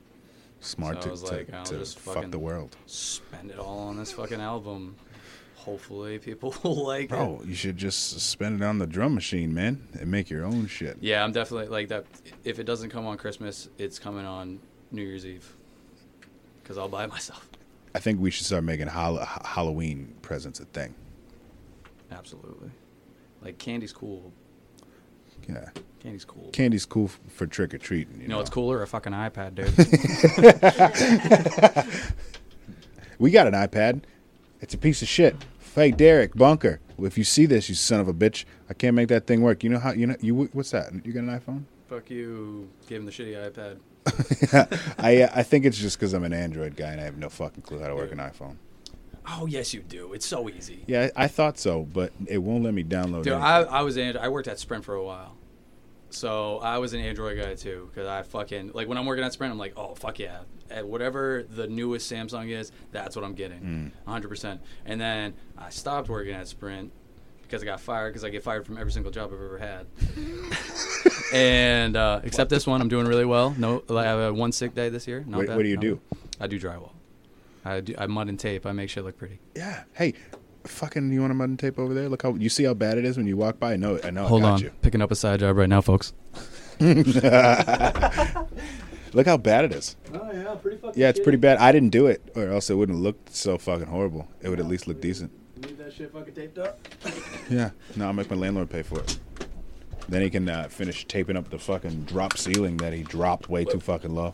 Smart So to, was to, to just fuck the world. Spend it all on this fucking album. Hopefully, people will like it. Bro, you should just spend it on the drum machine, man, and make your own shit. Yeah, I'm definitely like that. If it doesn't come on Christmas, it's coming on New Year's Eve. Because I'll buy it myself. I think we should start making Hall- Halloween presents a thing. Absolutely. Like candy's cool. Yeah, Candy's cool. candy's cool f- for trick or treating. You, know what's cooler? A fucking iPad, dude. We got an iPad. It's a piece of shit. Hey, Derek Bunker. If you see this, you son of a bitch, I can't make that thing work. You know how? You know you? What's that? You got an iPhone? Fuck you. Gave him the shitty iPad. I uh, I think it's just because I'm an Android guy and I have no fucking clue how to work an iPhone. Oh yes, you do. It's so easy. Yeah, I, I thought so, but it won't let me download. Dude, anything. I, I was Android. I worked at Sprint for a while, so I was an Android guy too. Cause I fucking like when I'm working at Sprint, I'm like, oh fuck yeah, At whatever the newest Samsung is, that's what I'm getting, 100. percent And then I stopped working at Sprint because I got fired because I get fired from every single job I've ever had. and uh, except this one, I'm doing really well. No, I have a one sick day this year. Not What- bad, what do you not do? bad. I do drywall. I do I mud and tape. I make shit look pretty. yeah. Hey, fucking, you want a mud and tape over there? Look how you see how bad it is when you walk by. I know. I know. Hold I got on, you. picking up a side job right now, folks. Look how bad it is. Oh yeah, pretty fucking. Yeah, it's pretty bad. I didn't do it, or else it wouldn't look so fucking horrible. It would at least look decent. Shit fucking taped up. Yeah. No, I'll make my landlord pay for it. Then he can uh, finish taping up the fucking drop ceiling that he dropped way too fucking low.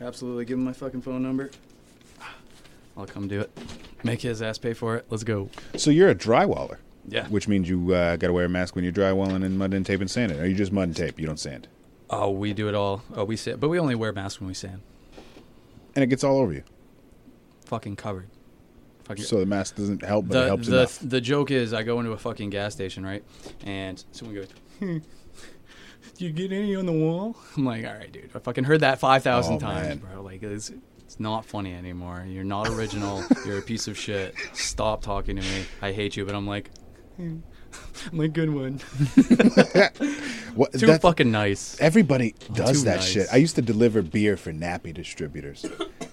Absolutely. Give him my fucking phone number. I'll come do it. Make his ass pay for it. Let's go. So you're a drywaller, Yeah. which means you uh, got to wear a mask when you're drywalling and mud and tape and sanding. Or you just mud and tape? You don't sand, Oh, we do it all. Oh, we sand, but we only wear masks when we sand. and it gets all over you. Fucking covered. Fucking. So the mask doesn't help, but it helps the enough. the joke is, I go into a fucking gas station, right? And someone goes, hmm, "Do you get any on the wall?" I'm like, "All right, dude. I fucking heard that five thousand Oh, times, man. bro. Like, it's it's not funny anymore. You're not original. You're a piece of shit. Stop talking to me. I hate you." But I'm like, hmm, I'm like, good one. What, Too fucking nice. Everybody does Too that nice. shit. I used to deliver beer for Nappi distributors.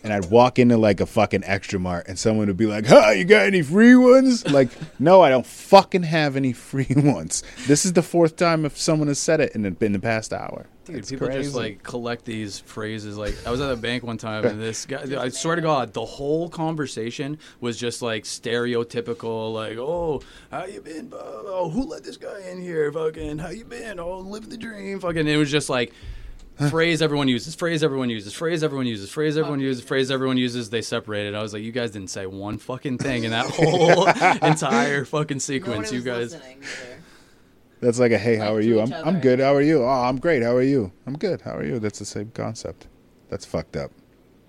And I'd walk into like a fucking Xtra Mart and someone would be like, Huh, you got any free ones? Like, no, I don't fucking have any free ones. This is the fourth time if someone has said it in the, in the past hour. Dude, It's people crazy. just like collect these phrases. Like I was at a bank one time, and this guy, I swear to God, the whole conversation was just like stereotypical. Like, oh, how you been? Oh, who let this guy in here? Fucking, how you been? Oh, living the dream. Fucking, it was just like. Phrase everyone uses, phrase everyone uses, phrase everyone uses, phrase everyone uses, phrase everyone uses. They separated. I was like, you guys didn't say one fucking thing in that whole entire fucking sequence. Nobody You guys. That's like a hey, how Like are you? I'm I'm good. How are you? Oh, I'm great. How are you? I'm good. How are you? That's the same concept. That's fucked up.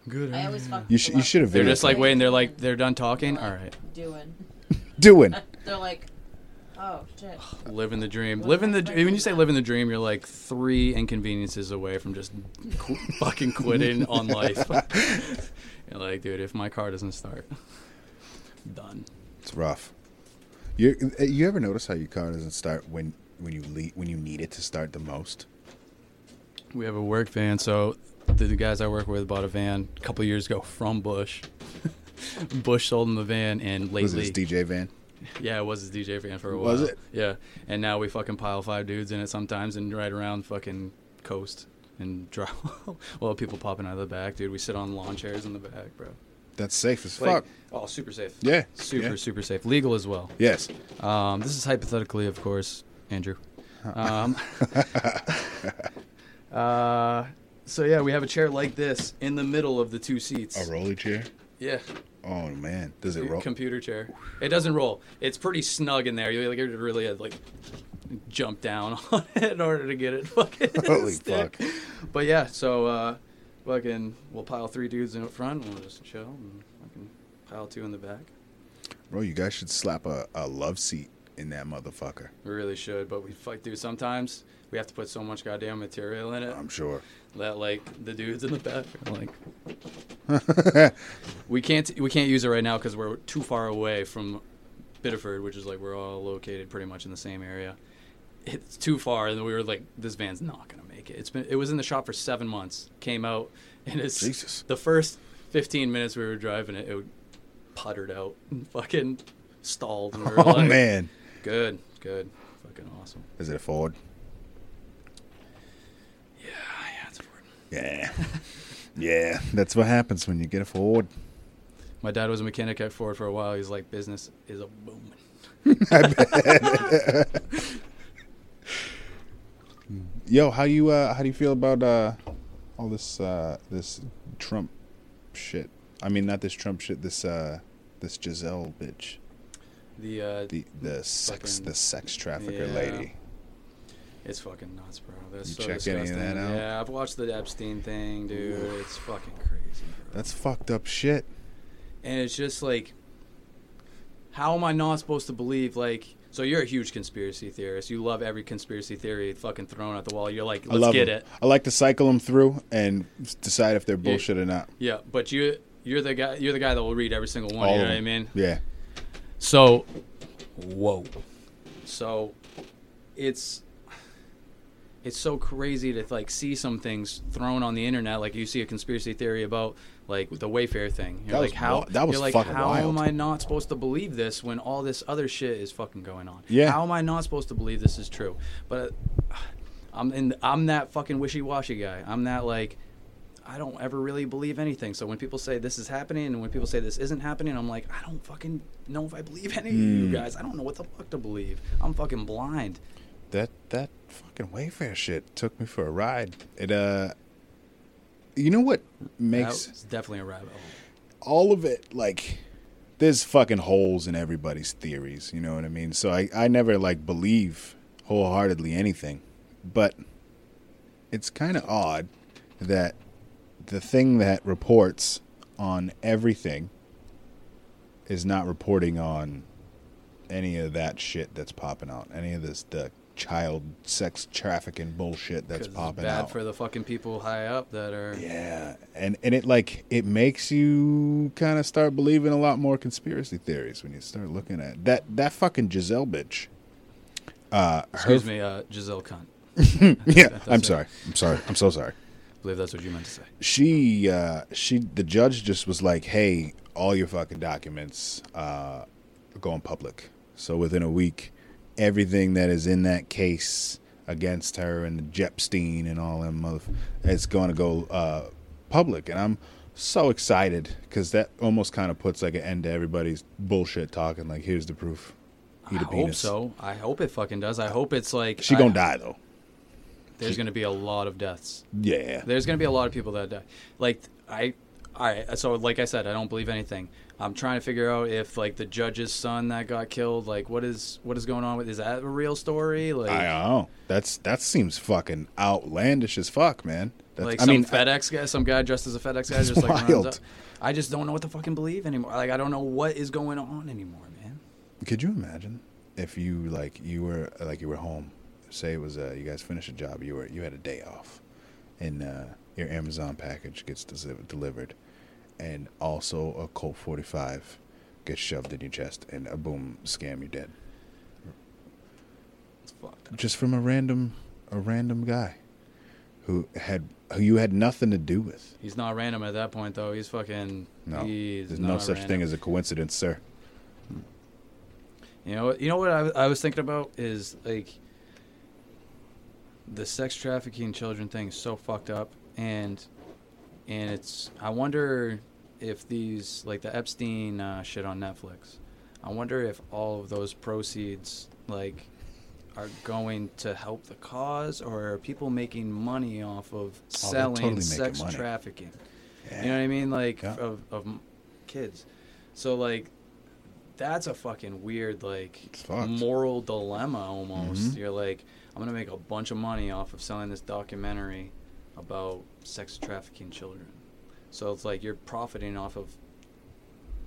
good. I always fuck You sh- you should have They're just like waiting. They're like, they're done talking. They're like, right. Doing. doing. They're like, oh shit. Living the dream. What Living am I the when you say living the dream, you're like three inconveniences away from just qu- fucking quitting on life. you're like, dude, if my car doesn't start, done. It's rough. You you ever notice how your car doesn't start when when you le- when you need it to start the most? We have a work van, so the, the guys I work with bought a van a couple years ago from Bush. Bush sold him the van, and Was it lately, DJ van? Yeah, it was his DJ van for a while. Was it? Yeah, and now we fucking pile five dudes in it sometimes and ride around fucking coast and drive. well, people popping out of the back, dude. We sit on lawn chairs in the back, bro. That's safe as Like, fuck. oh, super safe. Yeah, Super, yeah. super safe. Legal as well. Yes. Um, this is hypothetically, of course, Andrew. Um, uh, so yeah, we have a chair like this in the middle of the two seats. A rolly chair. Yeah, Oh man, does it roll? computer chair. It doesn't roll. It's pretty snug in there. You like you really like jump down on it in order to get it fucking Holy stick. fuck. But yeah, so uh, fucking we'll pile three dudes in front. and We'll just chill and fucking pile two in the back. Bro, you guys should slap a, a love seat in that motherfucker. We really should, but we fight through Sometimes we have to put so much goddamn material in it I'm sure. that like the dudes in the back are like we can't we can't use it right now because we're too far away from Biddeford, which is like we're all located pretty much in the same area. It's too far, and we were like, this van's not gonna make it. It's been it was in the shop for seven months. Came out, and it's Jesus. the first fifteen minutes we were driving it, it puttered out and fucking stalled. And we were Oh like, man, good, good, fucking awesome. is it a Ford? Yeah, yeah, it's important. Yeah, yeah. That's what happens when you get a Ford. My dad was a mechanic at Ford for a while. He's like, business is a booming. Yo, how you uh how do you feel about uh all this uh this Trump shit? I mean, not this Trump shit. This uh this Giselle bitch, The uh, the the sex Fucking- the sex trafficker yeah. lady. It's fucking nuts, bro. That's You so checked any of disgusting. that out? Yeah, I've watched the Epstein thing, dude. It's fucking crazy, bro. That's fucked up shit. and it's just like, how am I not supposed to believe? Like, so you're a huge conspiracy theorist. You love every conspiracy theory fucking thrown at the wall. You're like, I let's love get 'em. it. I like to cycle them through and decide if they're bullshit or not. Yeah, but you you're the guy you're the guy that will read every single one. All you know what I mean? Yeah. So, whoa. So, it's it's so crazy to like see some things thrown on the internet. Like you see a conspiracy theory about like the Wayfair thing. You're That like, was how? that was like, fucking how wild. am I not supposed to believe this when all this other shit is fucking going on? Yeah. How am I not supposed to believe this is true? But uh, I'm in. I'm that fucking wishy-washy guy. I'm that like. I don't ever really believe anything. So when people say this is happening and when people say this isn't happening, I'm like, I don't fucking know if I believe any of you Hmm. guys. I don't know what the fuck to believe. I'm fucking blind. That that fucking Wayfair shit took me for a ride. It uh you know what makes That's definitely a rabbit hole. all of it like there's fucking holes in everybody's theories, you know what I mean? So I, I never like believe wholeheartedly anything. But it's kind of odd that the thing that reports on everything is not reporting on any of that shit that's popping out. Any of this the child sex trafficking bullshit that's popping bad out. for the fucking people high up that are. Yeah, and and it like it makes you kind of start believing a lot more conspiracy theories when you start looking at that that fucking Giselle bitch. Uh, her- Excuse me, uh, Giselle Cunt. yeah, I'm it. sorry. I'm sorry. I'm so sorry. I believe that's what you meant to say. She uh, she the judge just was like, "Hey, all your fucking documents uh, are going public." So within a week, everything that is in that case against her and the Jepstein and all them mother, it's going to go uh, public, and I'm so excited because that almost kind of puts like an end to everybody's bullshit talking. Like, here's the proof. Eat I a hope so. I hope it fucking does. I hope it's like She I- gonna die though. There's gonna be a lot of deaths. Yeah. There's gonna be a lot of people that die. Like I, right. So like I said, I don't believe anything. I'm trying to figure out if like the judge's son that got killed, like what is what is going on with? Is that a real story? Like I don't know. That's that seems fucking outlandish as fuck, man. That's, like I some mean, FedEx guy, some guy dressed as a FedEx guy, just like runs wild. up. I just don't know what to fucking believe anymore. Like I don't know what is going on anymore, man. Could you imagine if you like you were like you were home, say it was uh, you guys finished a job, you were you had a day off, and uh, your Amazon package gets desi- delivered, and also a Colt 45 gets shoved in your chest, and a boom, scam, you're dead, It's fucked up. just from a random a random guy, who had who you had nothing to do with. He's not random at that point though. He's fucking. No, he's there's no such random. thing as a coincidence, sir. You know what? You know what I, I was thinking about is like the sex trafficking children thing is so fucked up, and and it's. I wonder if these like the Epstein uh, shit on Netflix. I wonder if all of those proceeds like are going to help the cause, or are people making money off of Oh, selling totally sex money. trafficking? Yeah. You know what I mean? Like Yeah. of, of kids. So like, that's a fucking weird like moral dilemma almost. Mhm. You're like, I'm gonna make a bunch of money off of selling this documentary about sex trafficking children. So it's like you're profiting off of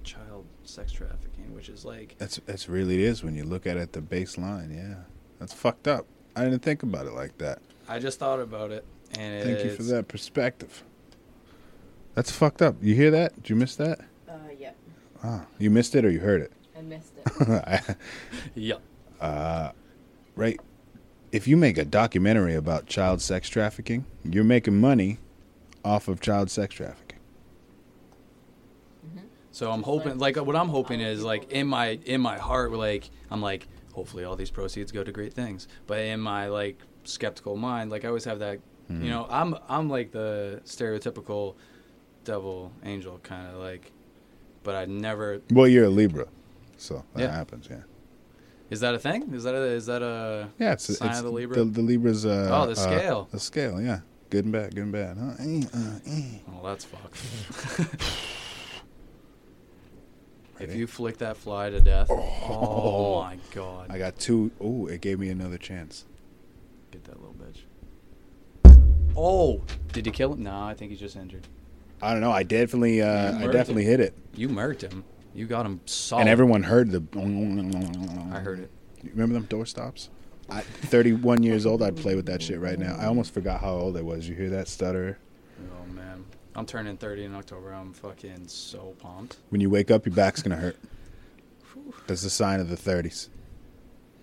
child sex trafficking, which is like That's that's really it is when you look at it at the baseline. Yeah, that's fucked up. I didn't think about it like that. I just thought about it, and Thank you for that perspective. That's fucked up. You hear that? Did you miss that? Uh, yeah, Ah, you missed it or you heard it? I missed it. Yeah, Uh, right. If you make a documentary about child sex trafficking, you're making money off of child sex trafficking. So I'm hoping, like like, what I'm hoping is, like, in my in my heart, like, I'm like, hopefully all these proceeds go to great things. But in my like skeptical mind, like, I always have that, Mhm. you know, I'm I'm like the stereotypical devil angel kind of like, but I never. Well, you're a Libra, so that Yeah. happens. Yeah. Is that a thing? Is that a, is that a Yeah, it's, sign it's of the Libra? The, the Libra's uh, Oh, the uh, scale. the scale, yeah. Good and bad, good and bad. Huh? Eh, uh, eh. oh, that's fucked. if you flick that fly to death, oh, my god, I got two. Oh, it gave me another chance. get that little bitch. Oh, did you kill him? No, I think he's just injured. I don't know. I definitely, uh, I definitely him. hit it, You murked him. You got them solid. and everyone heard the. I heard it. You remember them door stops? I, 31 years old, I'd play with that shit right now. I almost forgot how old I was. You hear that stutter? Oh man, I'm turning 30 in October. I'm fucking so pumped. When you wake up, your back's gonna hurt. That's a sign of the 30s.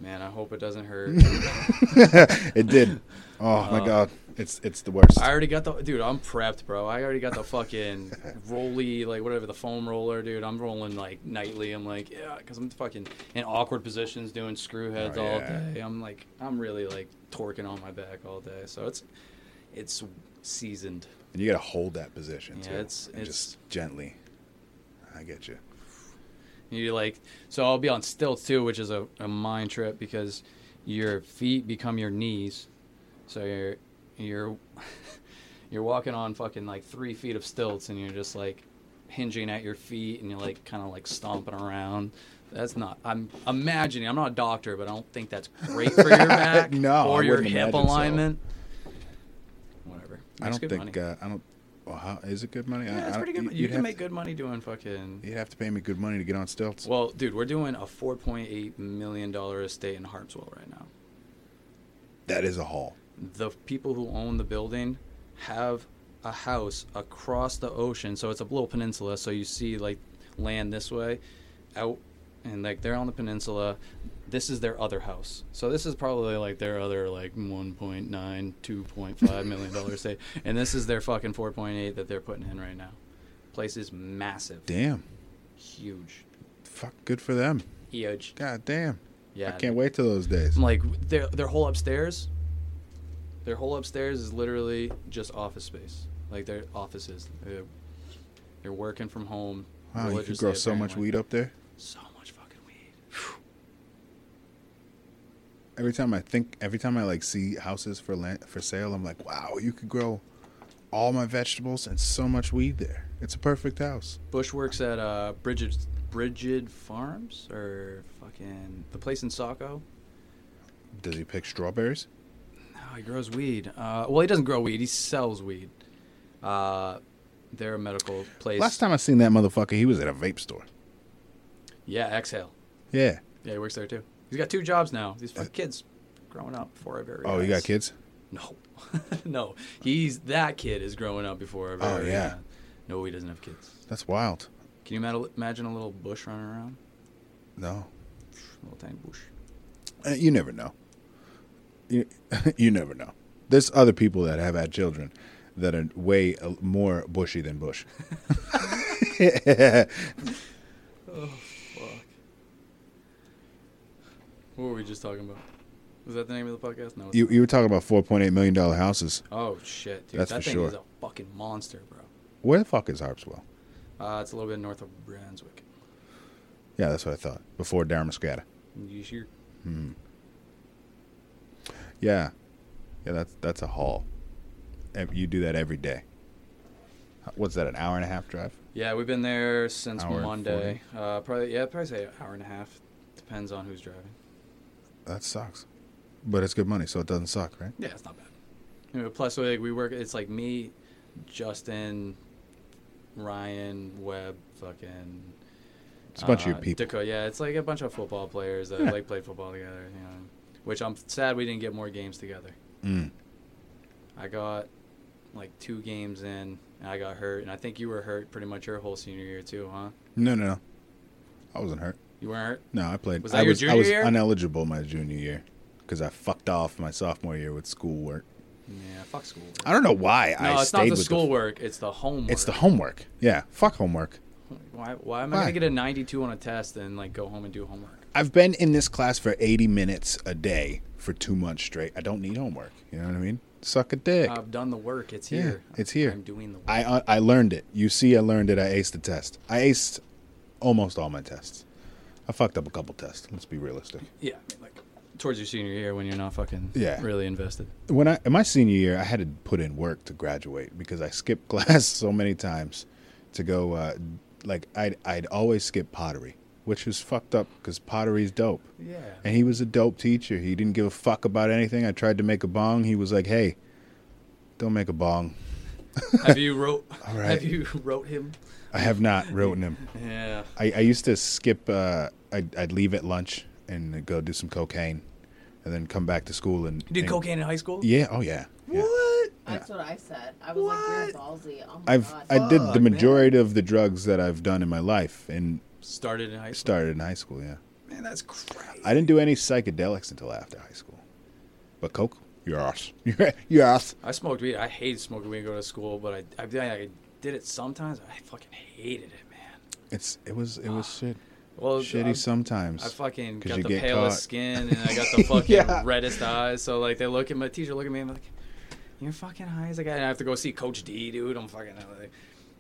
Man, I hope it doesn't hurt. It did. Oh my Uh, god, it's it's the worst. I already got the dude. I'm prepped, bro. I already got the fucking rolly, like whatever the foam roller, dude. I'm rolling like nightly. I'm like, yeah, because I'm fucking in awkward positions doing screw heads Oh, all yeah. day. I'm like, I'm really like torquing on my back all day. So it's, it's seasoned. And you gotta hold that position Yeah, too. it's- and it's- just gently. I get you. You like, so I'll be on stilts too, which is a, a mind trip because your feet become your knees. So you're you're you're walking on fucking like three feet of stilts, and you're just like hinging at your feet, and you're like kind of like stomping around. That's not. I'm imagining. I'm not a doctor, but I don't think that's great for your back No, or I your hip imagine so. alignment. Whatever. I don't good think money. uh, I don't. Well, how is it good money? Yeah, I it's pretty good. you- You can make to- good money doing fucking. You'd have to pay me good money to get on stilts. Well, dude, we're doing a 4.8 million dollar estate in Harpswell right now. that is a haul. The people who own the building have a house across the ocean, so it's a little peninsula. So you see like land this way, out, and like they're on the peninsula. This is their other house. So this is probably like their other like 1.9, 2.5 million dollar estate, and this is their fucking 4.8 that they're putting in right now. Place is massive, Damn. huge, Fuck. Good for them. huge. God damn. Yeah, I can't wait till those days. I'm like their their whole upstairs. Their whole upstairs is literally just office space. Like their offices. They're, they're working from home. Wow, you could grow so much weed up there. So much fucking weed. Every time I think, every time I like see houses for land, for sale, I'm like, wow, you could grow all my vegetables and so much weed there. It's a perfect house. Bush works at uh, Bridget Bridget Farms or fucking the place in Saco. Does he pick strawberries? He grows weed. Uh, well, he doesn't grow weed. He sells weed. Uh, they're a medical place. Last time I seen that motherfucker, he was at a vape store. Yeah, Exhale. Yeah. Yeah, he works there too. He's got two jobs now. These fucking kids growing up before our very Uh, Oh, you got kids? No, no. He's that kid is growing up before. Our Oh, very yeah. eyes. No, he doesn't have kids. That's wild. Can you imagine a little bush running around? No, little tiny bush. Uh, you never know. You, you never know. There's other people that have had children that are way uh, more bushy than Bush. Oh fuck. What were we just talking about? Was that the name of the podcast? No. you you were talking about four point eight million dollar houses. Oh shit, dude. That's that for thing sure. is a fucking monster, bro. Where the fuck is Harpswell? Uh, it's a little bit north of Brunswick. Yeah, that's what I thought. Before Damariscotta. You sure? Hmm. Yeah, yeah. That's that's a haul. You do that every day. What's that? An hour and a half drive? Yeah, we've been there since Hour Monday. Uh, probably yeah, probably say an hour and a half. Depends on who's driving. That sucks. But it's good money, so it doesn't suck, right? Yeah, it's not bad. You know, plus, like, we work. It's like me, Justin, Ryan, Webb, fucking. It's a bunch of uh, people. Dakota, yeah, it's like a bunch of football players that Yeah. like played football together. You know, which I'm sad we didn't get more games together. Mm. I got like two games in, and I got hurt, and I think you were hurt pretty much your whole senior year too, huh? No, no, no. I wasn't hurt. You weren't hurt. No, I played. Was that I your was I was year? ineligible my junior year because I fucked off my sophomore year with schoolwork. Yeah, fuck school. I don't know why. No, I it's stayed not the with schoolwork. it's the homework. It's the homework. Yeah, fuck homework. Why, why am I Why? gonna get a 92 on a test and like go home and do homework? I've been in this class for 80 minutes a day for two months straight. I don't need homework. You know what I mean? Suck a dick. I've done the work. It's Yeah, here. it's here. I'm doing the work. I uh, I learned it. You see, I learned it. I aced the test. I aced almost all my tests. I fucked up a couple tests. Let's be realistic. yeah, I mean, like towards your senior year when you're not fucking Yeah. really invested. When I in my senior year, I had to put in work to graduate because I skipped class so many times to go. Uh, like I'd I'd always skip pottery, which was fucked up because pottery's dope. Yeah. And he was a dope teacher. He didn't give a fuck about anything. I tried to make a bong. He was like, "Hey, don't make a bong." have you wrote? All right. Have you wrote him? I have not written him. Yeah. I, I used to skip. Uh, I'd, I'd leave at lunch and go do some cocaine, and then come back to school and You did and- cocaine in high school? Yeah. Oh yeah. yeah. What? That's what I said. I was like, What? you're ballsy. Oh my I've god. I did the Fuck, man. majority of the drugs that I've done in my life, and Started in high school. started in high school. Yeah. Man, that's crazy. I didn't do any psychedelics until after high school, but coke, yes, yes. I smoked weed. I hated smoking weed going to school, but I, I, I did it sometimes. I fucking hated it, man. It's it was it was ah. shit. Well, Shitty I, sometimes. I fucking got you the get palest caught. skin and I got the fucking Yeah. reddest eyes. So like they look at my teacher, look at me, I'm like, "You're fucking high as a guy." And I have to go see Coach D, dude. I'm fucking I'm like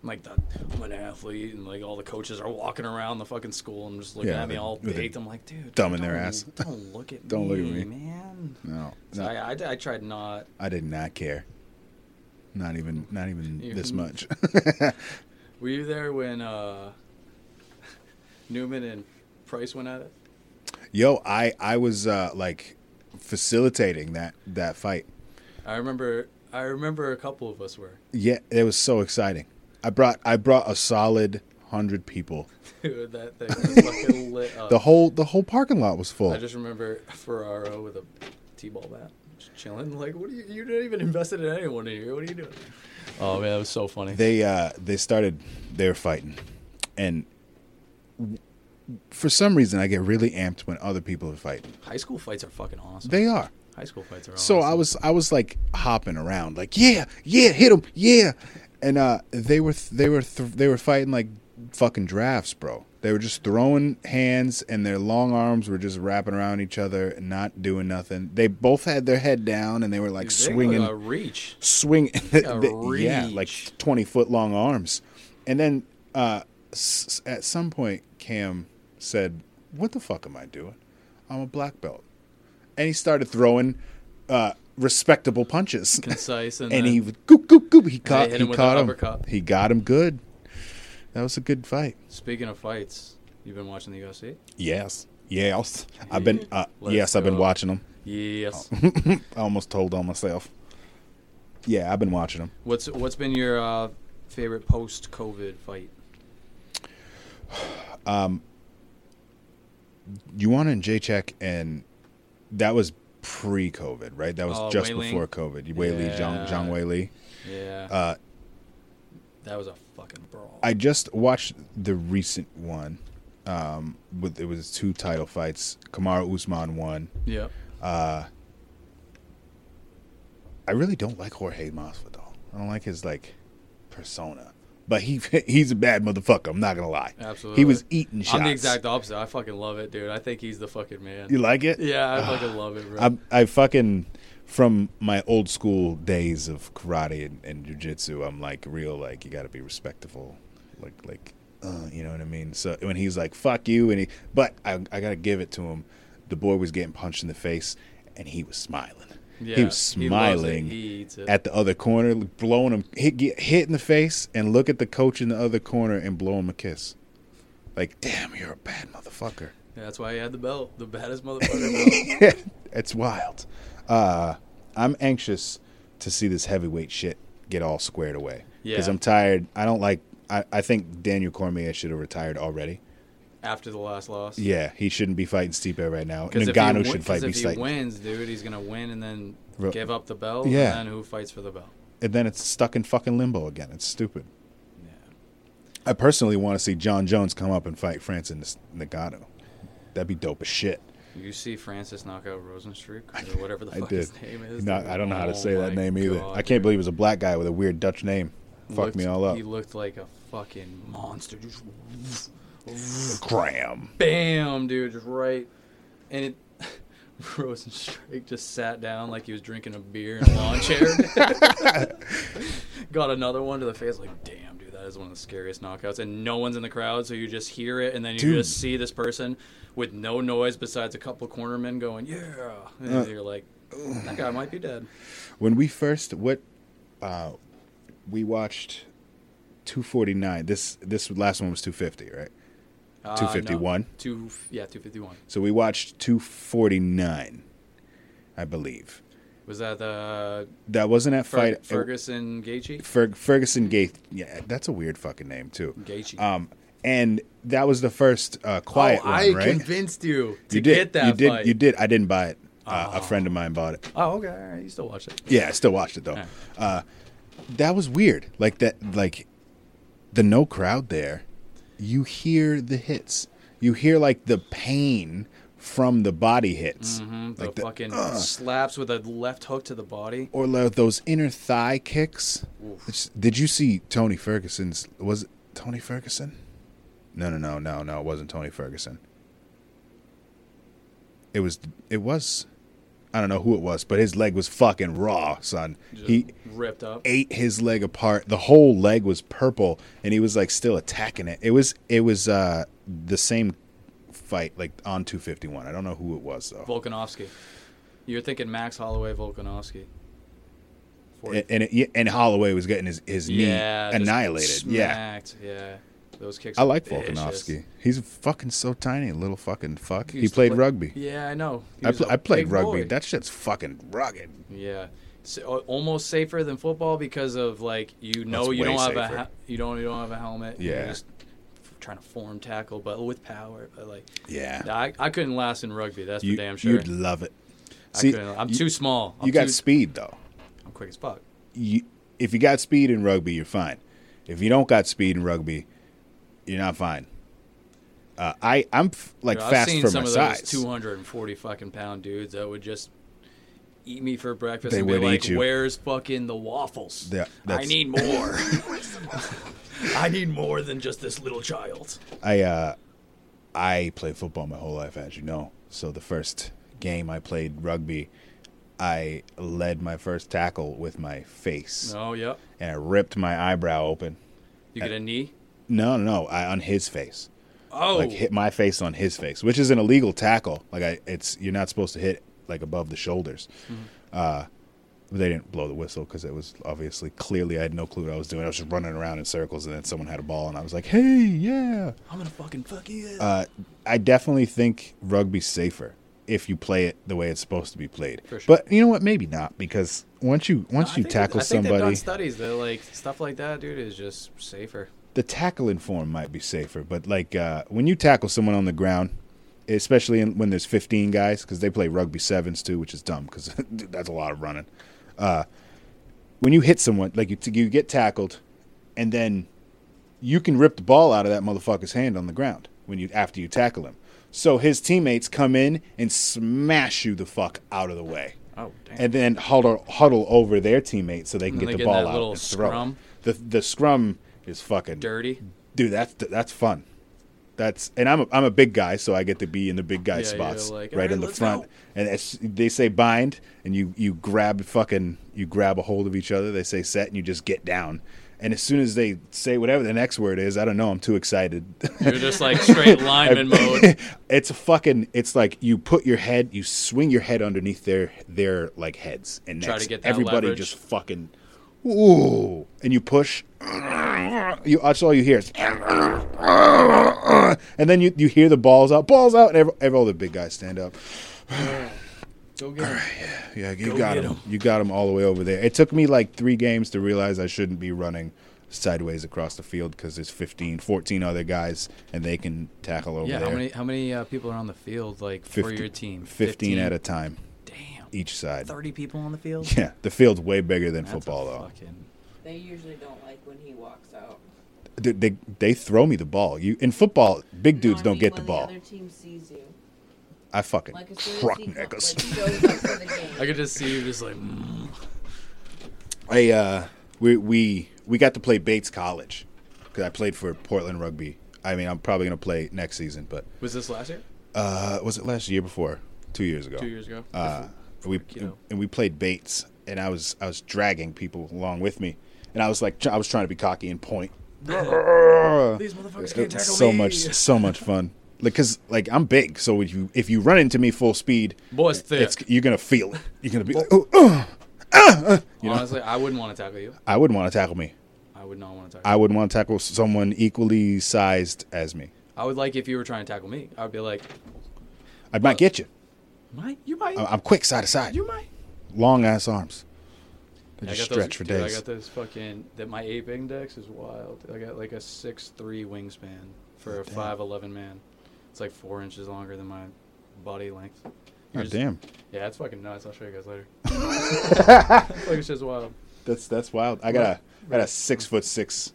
the, I'm an athlete, and like all the coaches are walking around the fucking school and just looking Yeah, at me all baked. I'm like, dude, thumb in their ass. Don't look at me. Don't me, look at me. man. no, So no. I, I, I tried not. I did not care. Not even not even You- this much. Were you there when uh, Newman and Price went at it? Yo, I I was uh, like facilitating that that fight. I remember. I remember a couple of us were. Yeah, it was so exciting. I brought I brought a solid hundred people. Dude, that thing was fucking lit up. The whole the whole parking lot was full. I just remember Ferraro with a t-ball bat, just chilling. Like, what are you? You're not even invested in anyone in here. What are you doing? Oh man, that was so funny. they uh they started they were fighting, and w- for some reason I get really amped when other people are fighting. High school fights are fucking awesome. They are. High school fights are. So awesome. I was I was like hopping around, like yeah, yeah, hit him, yeah, and uh, they were th- they were th- they were fighting like fucking drafts, bro. They were just throwing hands, and their long arms were just wrapping around each other and not doing nothing. They both had their head down, and they were like Dude, swinging, a reach. swing, yeah, like twenty foot long arms. And then uh, s- at some point, Cam said, "What the fuck am I doing? I'm a black belt." And he started throwing uh, respectable punches. Concise and, and he goop goop goop. He caught. He caught him. He got him good. That was a good fight. Speaking of fights, you've been watching the UFC. Yes. Yes. I've been. Uh, yes, I've been watching them. Yes. I almost told on myself. Yeah, I've been watching them. what's What's been your uh, favorite post-COVID fight? Joanna Jędrzejczyk, and that was pre-COVID, right? That was Oh, just Wei Ling? before COVID. Wei Li, Zhang, Yeah. Zhang Wei Li. Yeah, Uh, that was a fucking brawl. I just watched the recent one. Um, with it was two title fights. Kamaru Usman won. yeah. Uh, I really don't like Jorge Masvidal. I don't like his like persona. But he he's a bad motherfucker. I'm not gonna lie. Absolutely. He was eating shots. I'm the exact opposite. I fucking love it, dude. I think he's the fucking man. You like it? Yeah, I fucking love it, bro. I I fucking from my old school days of karate and, and jujitsu. I'm like real like you got to be respectful, like like uh, you know what I mean. So when he's like fuck you, and he but I I gotta give it to him. The boy was getting punched in the face, and he was smiling. Yeah, he was he loves it. smiling He at the other corner, blowing him hit get hit in the face, and look at the coach in the other corner and blow him a kiss. Like, damn, you're a bad motherfucker. Yeah, that's why he had the belt, the baddest motherfucker belt. it's wild. Uh, I'm anxious to see this heavyweight shit get all squared away. Because Yeah. I'm tired. I don't like. I, I think Daniel Cormier should have retired already. After the last loss. Yeah, he shouldn't be fighting Stipe right now. Because if, he, should win- fight 'cause if he wins, dude, he's gonna win and then Ro- give up the belt. Yeah. And then who fights for the belt? and then it's stuck in fucking limbo again. It's stupid. Yeah. I personally want to see Jon Jones come up and fight Francis Ngannou. That'd be dope as shit. You see Francis knock out Rozenstruik or whatever the I fuck his name is. Not, I don't know how to Oh say that oh my name either. I can't dude. believe it was a black guy with a weird Dutch name. Fuck Looked- me all up. He looked like a fucking monster. Just Graham. bam, dude, just right. And it Rozenstruik just sat down like he was drinking a beer in a lawn chair. Got another one to the face, like, damn, dude, that is one of the scariest knockouts. And no one's in the crowd, so you just hear it, and then you Dude. just see this person with no noise besides a couple cornermen going, yeah. And Uh. you're like, that guy might be dead. When we first what uh we watched 249. This this last one was 250, right? Uh, no. 251? Two, yeah, 251. So we watched 249, I believe. Was that the That wasn't at Fer- fight Ferguson Gaethje? Fer- Ferguson Gaith. Yeah, that's a weird fucking name too. Gaethje. Um, and that was the first uh, quiet oh, one, I right? convinced you to you did. get that you did. fight. You did. I didn't buy it. Uh, A Oh. friend of mine bought it. Oh, okay. Right. You still watch it. Yeah, I still watched it though. Alright. Uh, that was weird. Like that. Like the no crowd there. You hear the hits. You hear like the pain from the body hits. hmm The Like the, fucking uh, slaps with a left hook to the body. or like those inner thigh kicks. Oof. Did you see Tony Ferguson's? Was it Tony Ferguson? No, no, no, no, no. It wasn't Tony Ferguson. It was. It was. I don't know who it was, but his leg was fucking raw, son. Just He ripped up. ate his leg apart. The whole leg was purple, and he was like still attacking it. It was. It was uh, the same fight, like on 251. I don't know who it was though. Volkanovski. You're thinking Max Holloway, Volkanovski. And and, it, and Holloway was getting his his knee just annihilated. Yeah. Yeah. Those kicks. I like. Volkanovski. He's fucking so tiny, little fucking fuck. He to played play- rugby. Yeah, I know. I, pl- I played rugby. boy. That shit's fucking rugged. Yeah, so, uh, almost safer than football because of like you know That's you don't have a safer. you don't you don't have a helmet. You're Yeah. just trying to form tackle, but with power. But like, Yeah. I, I couldn't last in rugby. That's You, for damn sure. You'd love it. I See, I'm you- too small. I'm you got too, speed though. I'm quick as fuck. You, if you got speed in rugby, you're fine. If you don't got speed in rugby, you're not fine. Uh, I I'm f- like Dude, I've fast seen for some my of size. 240 fucking pound dudes that would just eat me for breakfast They and be would like, eat you. "Where's fucking the waffles? Yeah, I need more. I need more than just this little child." I uh, I played football my whole life, as you know. So the first game I played rugby, I led my first tackle with my face, Oh, yep. and I ripped my eyebrow open. You get a knee. No, no, no, I, on his face. Oh, like hit my face on his face, which is an illegal tackle. Like I, it's you're not supposed to hit like above the shoulders. Mm-hmm. Uh, they didn't blow the whistle because it was obviously clearly I had no clue what I was doing. I was just running around in circles, and then someone had a ball, and I was like, "Hey, yeah." I'm gonna fucking fuck you. Uh, I definitely think rugby's safer if you play it the way it's supposed to be played. Sure. But you know what? Maybe not because once you once I you tackle I think they've done somebody, studies that like stuff like that, dude, is just safer. The tackling form might be safer, but like uh, when you tackle someone on the ground, especially in, when there's 15 guys, because they play rugby sevens too, which is dumb because that's a lot of running. Uh, when you hit someone, like you, you get tackled, and then you can rip the ball out of that motherfucker's hand on the ground when you after you tackle him. So his teammates come in and smash you the fuck out of the way Oh damn. and then huddle huddle over their teammates so they can get the ball out and throw. The the scrum is fucking Dirty. dude. That's that's fun. That's and I'm a, I'm a big guy, so I get to be in the big guy Yeah, spots like, right "Alright, in the front. go." And it's, they say bind, and you you grab fucking you grab a hold of each other. They say set, and you just get down, And as soon as they say whatever the next word is, I don't know. I'm too excited. You're just like straight lineman mode. it's a fucking. It's like you put your head, you swing your head underneath their their like heads, and Try to get that everybody leverage. just fucking. Ooh, and you push. You that's all you hear. Is, and then you you hear the balls out, balls out, and every, every all the big guys stand up. Go get him. Yeah, you Go got him. 'em. You got him all the way over there. It took me like three games to realize I shouldn't be running sideways across the field because there's 15, 14 other guys, and they can tackle over Yeah, there. how many how many uh, people are on the field like for your team? 15 at a time. Each side. 30 people on the field? Yeah, the field's way bigger than That's football, though. fucking- They usually don't like when he walks out. They, they, they throw me the ball. You In football, big dudes No, I don't mean get the ball. The other team sees you. I fucking Like as truck as he co- niggas. like, shows up for the game. I could just see you just like, mm. I uh, we we we got to play Bates College because I played for Portland Rugby. I mean, I'm probably gonna play next season, but was this last year? uh, was it last year before? Two years ago. Two years ago? Uh, we kiddo. and we played Bates, and I was I was dragging people along with me, and I was like I was trying to be cocky and point. These motherfuckers can't tackle so me. much so much fun. Like, cause like I'm big, so if you if you run into me full speed, Boy's thick. it's you're gonna feel it. You're gonna be like, oh, uh, uh," you know. Honestly, I wouldn't want to tackle you. I wouldn't want to tackle me. I would not want to tackle I wouldn't want to tackle someone equally sized as me. I would like if you were trying to tackle me. I would be like, I might get you. Might? You might. I- I'm quick side to side. you might. Long ass arms. They I just stretch those, for dude, days. I got those fucking. That my ape index is wild. I got like a six three wingspan for a Damn. five eleven man. It's like four inches longer than my body length. Oh, Yours- damn. Yeah, it's fucking nuts. I'll show you guys later. like it's just wild. That's that's wild. I got a I got a six foot six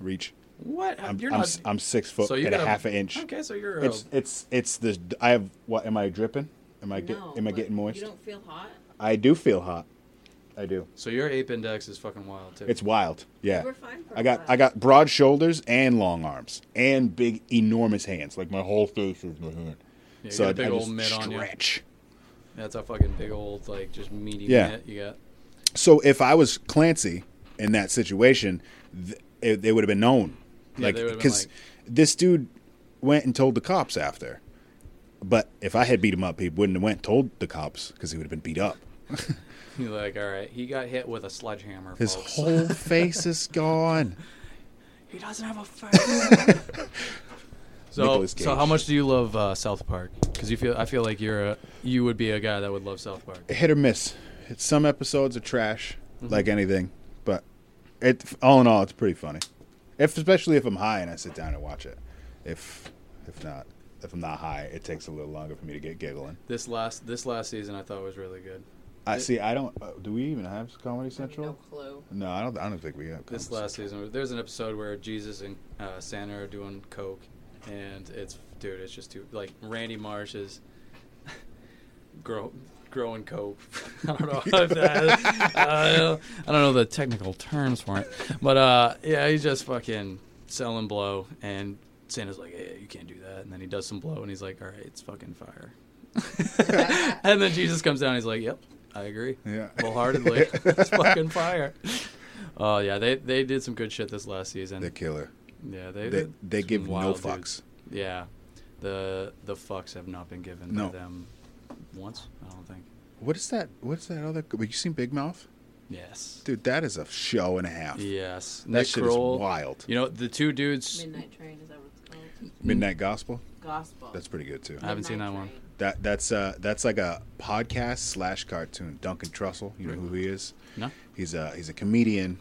reach. What? I'm you're I'm, not. s- I'm six foot so you and a half an inch. Okay, so you're. It's a, it's it's the I have what? Am I dripping? Am I get no, am I getting moist? You don't feel hot. I do feel hot. I do. so your ape index is fucking wild too. It's wild. Yeah. We're fine for I got. I got broad shoulders and long arms and big enormous hands. Like my whole face is my hand. Yeah, you so got I, a big I old just mitt on you. stretch. That's a fucking big old like just meaty Yeah. mitt you got. So if I was Clancy in that situation, th- it, they would have been known. Yeah, like they would've because like- this dude went and told the cops after. But if I had beat him up, he wouldn't have went told the cops because he would have been beat up. You're like, all right, he got hit with a sledgehammer. His folks. whole face is gone. He doesn't have a face. so, so how much do you love uh, South Park? Because you feel, I feel like you're a, you would be a guy that would love South Park. Hit or miss. It's, some episodes are trash, Mm-hmm. like anything. But it, all in all, it's pretty funny. If especially if I'm high and I sit down and watch it. If if not, if I'm not high, it takes a little longer for me to get giggling. This last, this last season, I thought was really good. I It- see. I don't. Uh, do we even have Comedy I have Central? No clue. No, I don't. I don't think we have. This Comedy last season, there's an episode where Jesus and uh, Santa are doing coke, and it's dude, it's just too like Randy Marsh is grow, growing coke. I don't know if that. I don't, I don't know the technical terms for it, but uh, yeah, he's just fucking selling blow, and Santa's like, "Hey, you can't do that," and then he does some blow, and he's like, "All right, it's fucking fire." and then Jesus comes down, and he's like, "Yep, I agree." Yeah. wholeheartedly. it's fucking fire. Oh yeah, they they did some good shit this last season. The killer. yeah, they They they give no wild fucks. dudes. Yeah, the the fucks have not been given No. by them once. I don't think. What is that? What's that other? Have you seen Big Mouth? Yes. Dude, that is a show and a half. Yes. That Nick shit Kroll. is wild. You know the two dudes. Midnight Train Midnight Gospel. Gospel. That's pretty good too. I haven't seen that one. Train. That that's uh that's like a podcast slash cartoon. Duncan Trussell, you know who he is? No. He's a he's a comedian,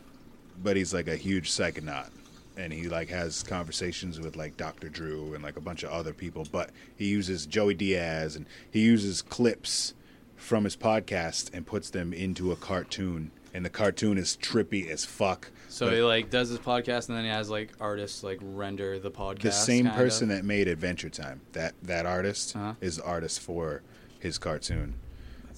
but he's like a huge psychonaut, and he like has conversations with like Dr. Drew and like a bunch of other people. But he uses Joey Diaz and he uses clips from his podcast and puts them into a cartoon, and the cartoon is trippy as fuck. So But he like does his podcast and then he has like artists like render the podcast. the same person that made Adventure Time, that that artist Uh-huh. is the artist for his cartoon.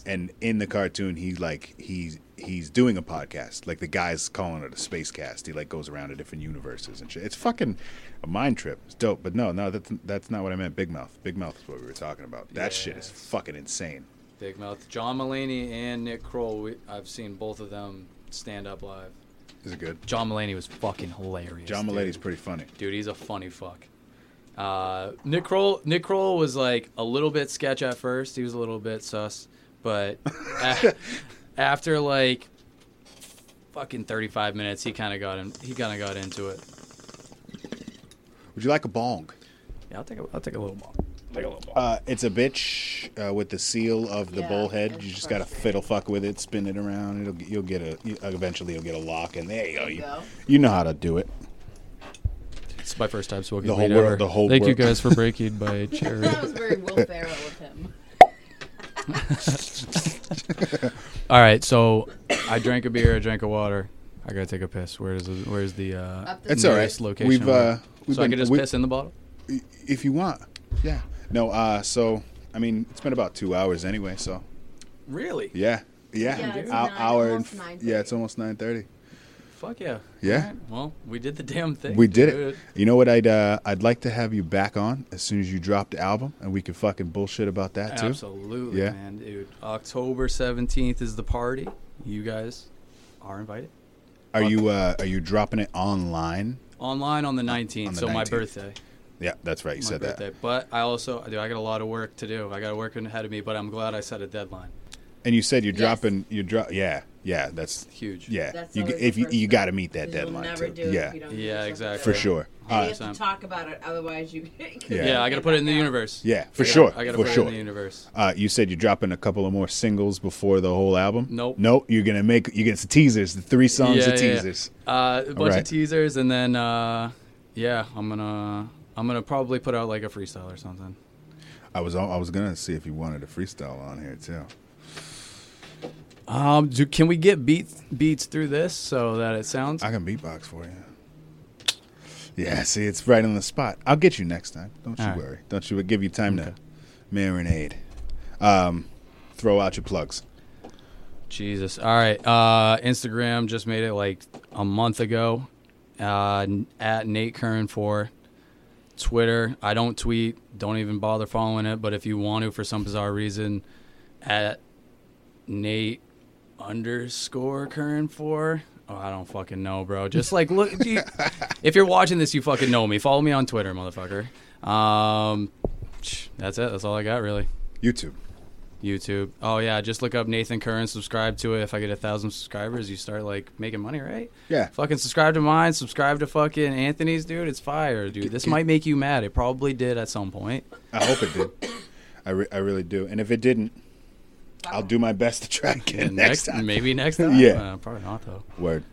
And in the cartoon, he like he's he's doing a podcast. Like the guy's calling it a space cast. He like goes around to different universes and shit. It's fucking a mind trip. It's dope. But no, no, that's that's not what I meant. Big Mouth. Big Mouth is what we were talking about. That shit is fucking insane. Big Mouth. John Mulaney and Nick Kroll. We, I've seen both of them stand up live. This is good. John Mulaney was fucking hilarious. John dude. Mulaney's pretty funny. dude. He's a funny fuck. Uh, Nick Kroll, Nick Kroll was like a little bit sketch at first. He was a little bit sus, but a- after like fucking thirty five minutes, he kind of got in. He kind of got into it. Would you like a bong? Yeah, I'll take a, I'll take a little ball. Take a little ball. Uh, it's a bitch uh, with the seal of the Yeah, bullhead. You just gotta fiddle fuck with it, spin it around. It'll you'll get a you, eventually you'll get a lock, and there you go. You You, know how to do it. It's my first time smoking The whole weed world- ever. the whole Thank you guys for breaking by cherry. That was very Will Ferrell of him. All right, so I drank a beer, I drank a water. I gotta take a piss. Where's the, where's the uh, Up the It's all right. nearest location? We've, uh, we've so I been- can just piss in the bottle. If you want, yeah. No, uh, so I mean, it's been about two hours anyway. So Really? yeah, yeah, Yeah, it's Hou- nine- hour and f- yeah, it's almost nine thirty. Fuck yeah. Yeah. All right, Well, we did the damn thing. We did dude. it. You know what? I'd uh, I'd like to have you back on as soon as you drop the album, and we could fucking bullshit about that too. Absolutely, Yeah. man, dude. October seventeenth is the party. You guys are invited. Are you uh, are you dropping it online? Online on the nineteenth, the so my birthday. Yeah, that's right. You my said birthday. that. But I also, dude, I got a lot of work to do. I got work ahead of me. But I'm glad I set a deadline. And you said you're Yes. dropping. You drop. Yeah, yeah. That's Huge. yeah. That's you, if you you got to meet that 'cause you'll deadline never too. do yeah, if you don't Yeah, exactly. for sure. And Uh, you have to talk about it, otherwise you. Yeah. Yeah, I got to put it in the universe. yeah, for I gotta- sure. I got to for put sure. it in the universe. Uh, you said you're dropping a couple of more singles before the whole album. Nope. Nope. You're gonna make you get some teasers. The three songs Yeah, of yeah, yeah. teasers. Uh, a bunch right. of teasers, and then uh, yeah, I'm gonna I'm gonna probably put out like a freestyle or something. I was I was gonna see if you wanted a freestyle on here too. Um, do, can we get beats beats through this so that it sounds? I can beatbox for you. Yeah, see, it's right on the spot. I'll get you next time. Don't you All right. worry. Don't you give you time Okay. to marinade. Um, throw out your plugs. Jesus. All right. Uh, Instagram just made it like a month ago. Uh, at Nate Curran four. Twitter. I don't tweet. Don't even bother following it. But if you want to, for some bizarre reason, at Nate underscore Curran four. Oh, I don't fucking know, bro. Just like look. if you- if you're watching this, you fucking know me. Follow me on Twitter, motherfucker. Um, that's it. That's all I got, really. YouTube. YouTube. Oh yeah, just look up Nathan Curran, subscribe to it. If I get a thousand subscribers, you start like making money, right? Yeah. Fucking subscribe to mine, subscribe to fucking Anthony's, dude. It's fire, dude. This might make you mad. It probably did at some point. I hope it did. I, re- I really do. And if it didn't, I'll do my best to try again And next, time. maybe next time. Yeah. Uh, probably not though. Word.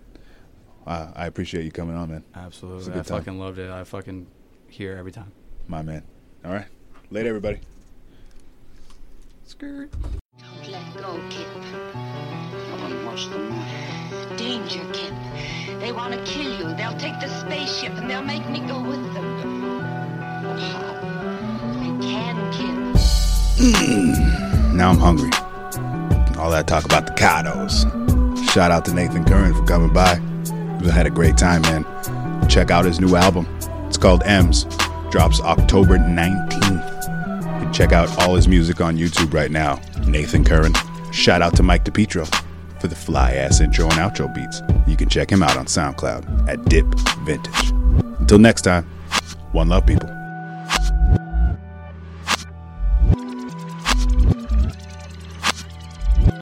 Uh, I appreciate you coming on, man. Absolutely. I time. fucking loved it. I fucking hear every time. My man. All right. Later, everybody. Skirt. Don't let go, Kip. Come on, what's the matter? Danger, Kip. They want to kill you. They'll take the spaceship and they'll make me go with them. I can, Kip. Hmm. Now I'm hungry. All that talk about the cados. Shout out to Nathan Curran for coming by. We had a great time, man. Check out his new album. It's called M's. Drops October 19th. Check out all his music on YouTube right now. Nathan Curran. Shout out to Mike DePietro for the fly ass intro and outro beats. You can check him out on SoundCloud at Dip Vintage. Until next time, one love, people.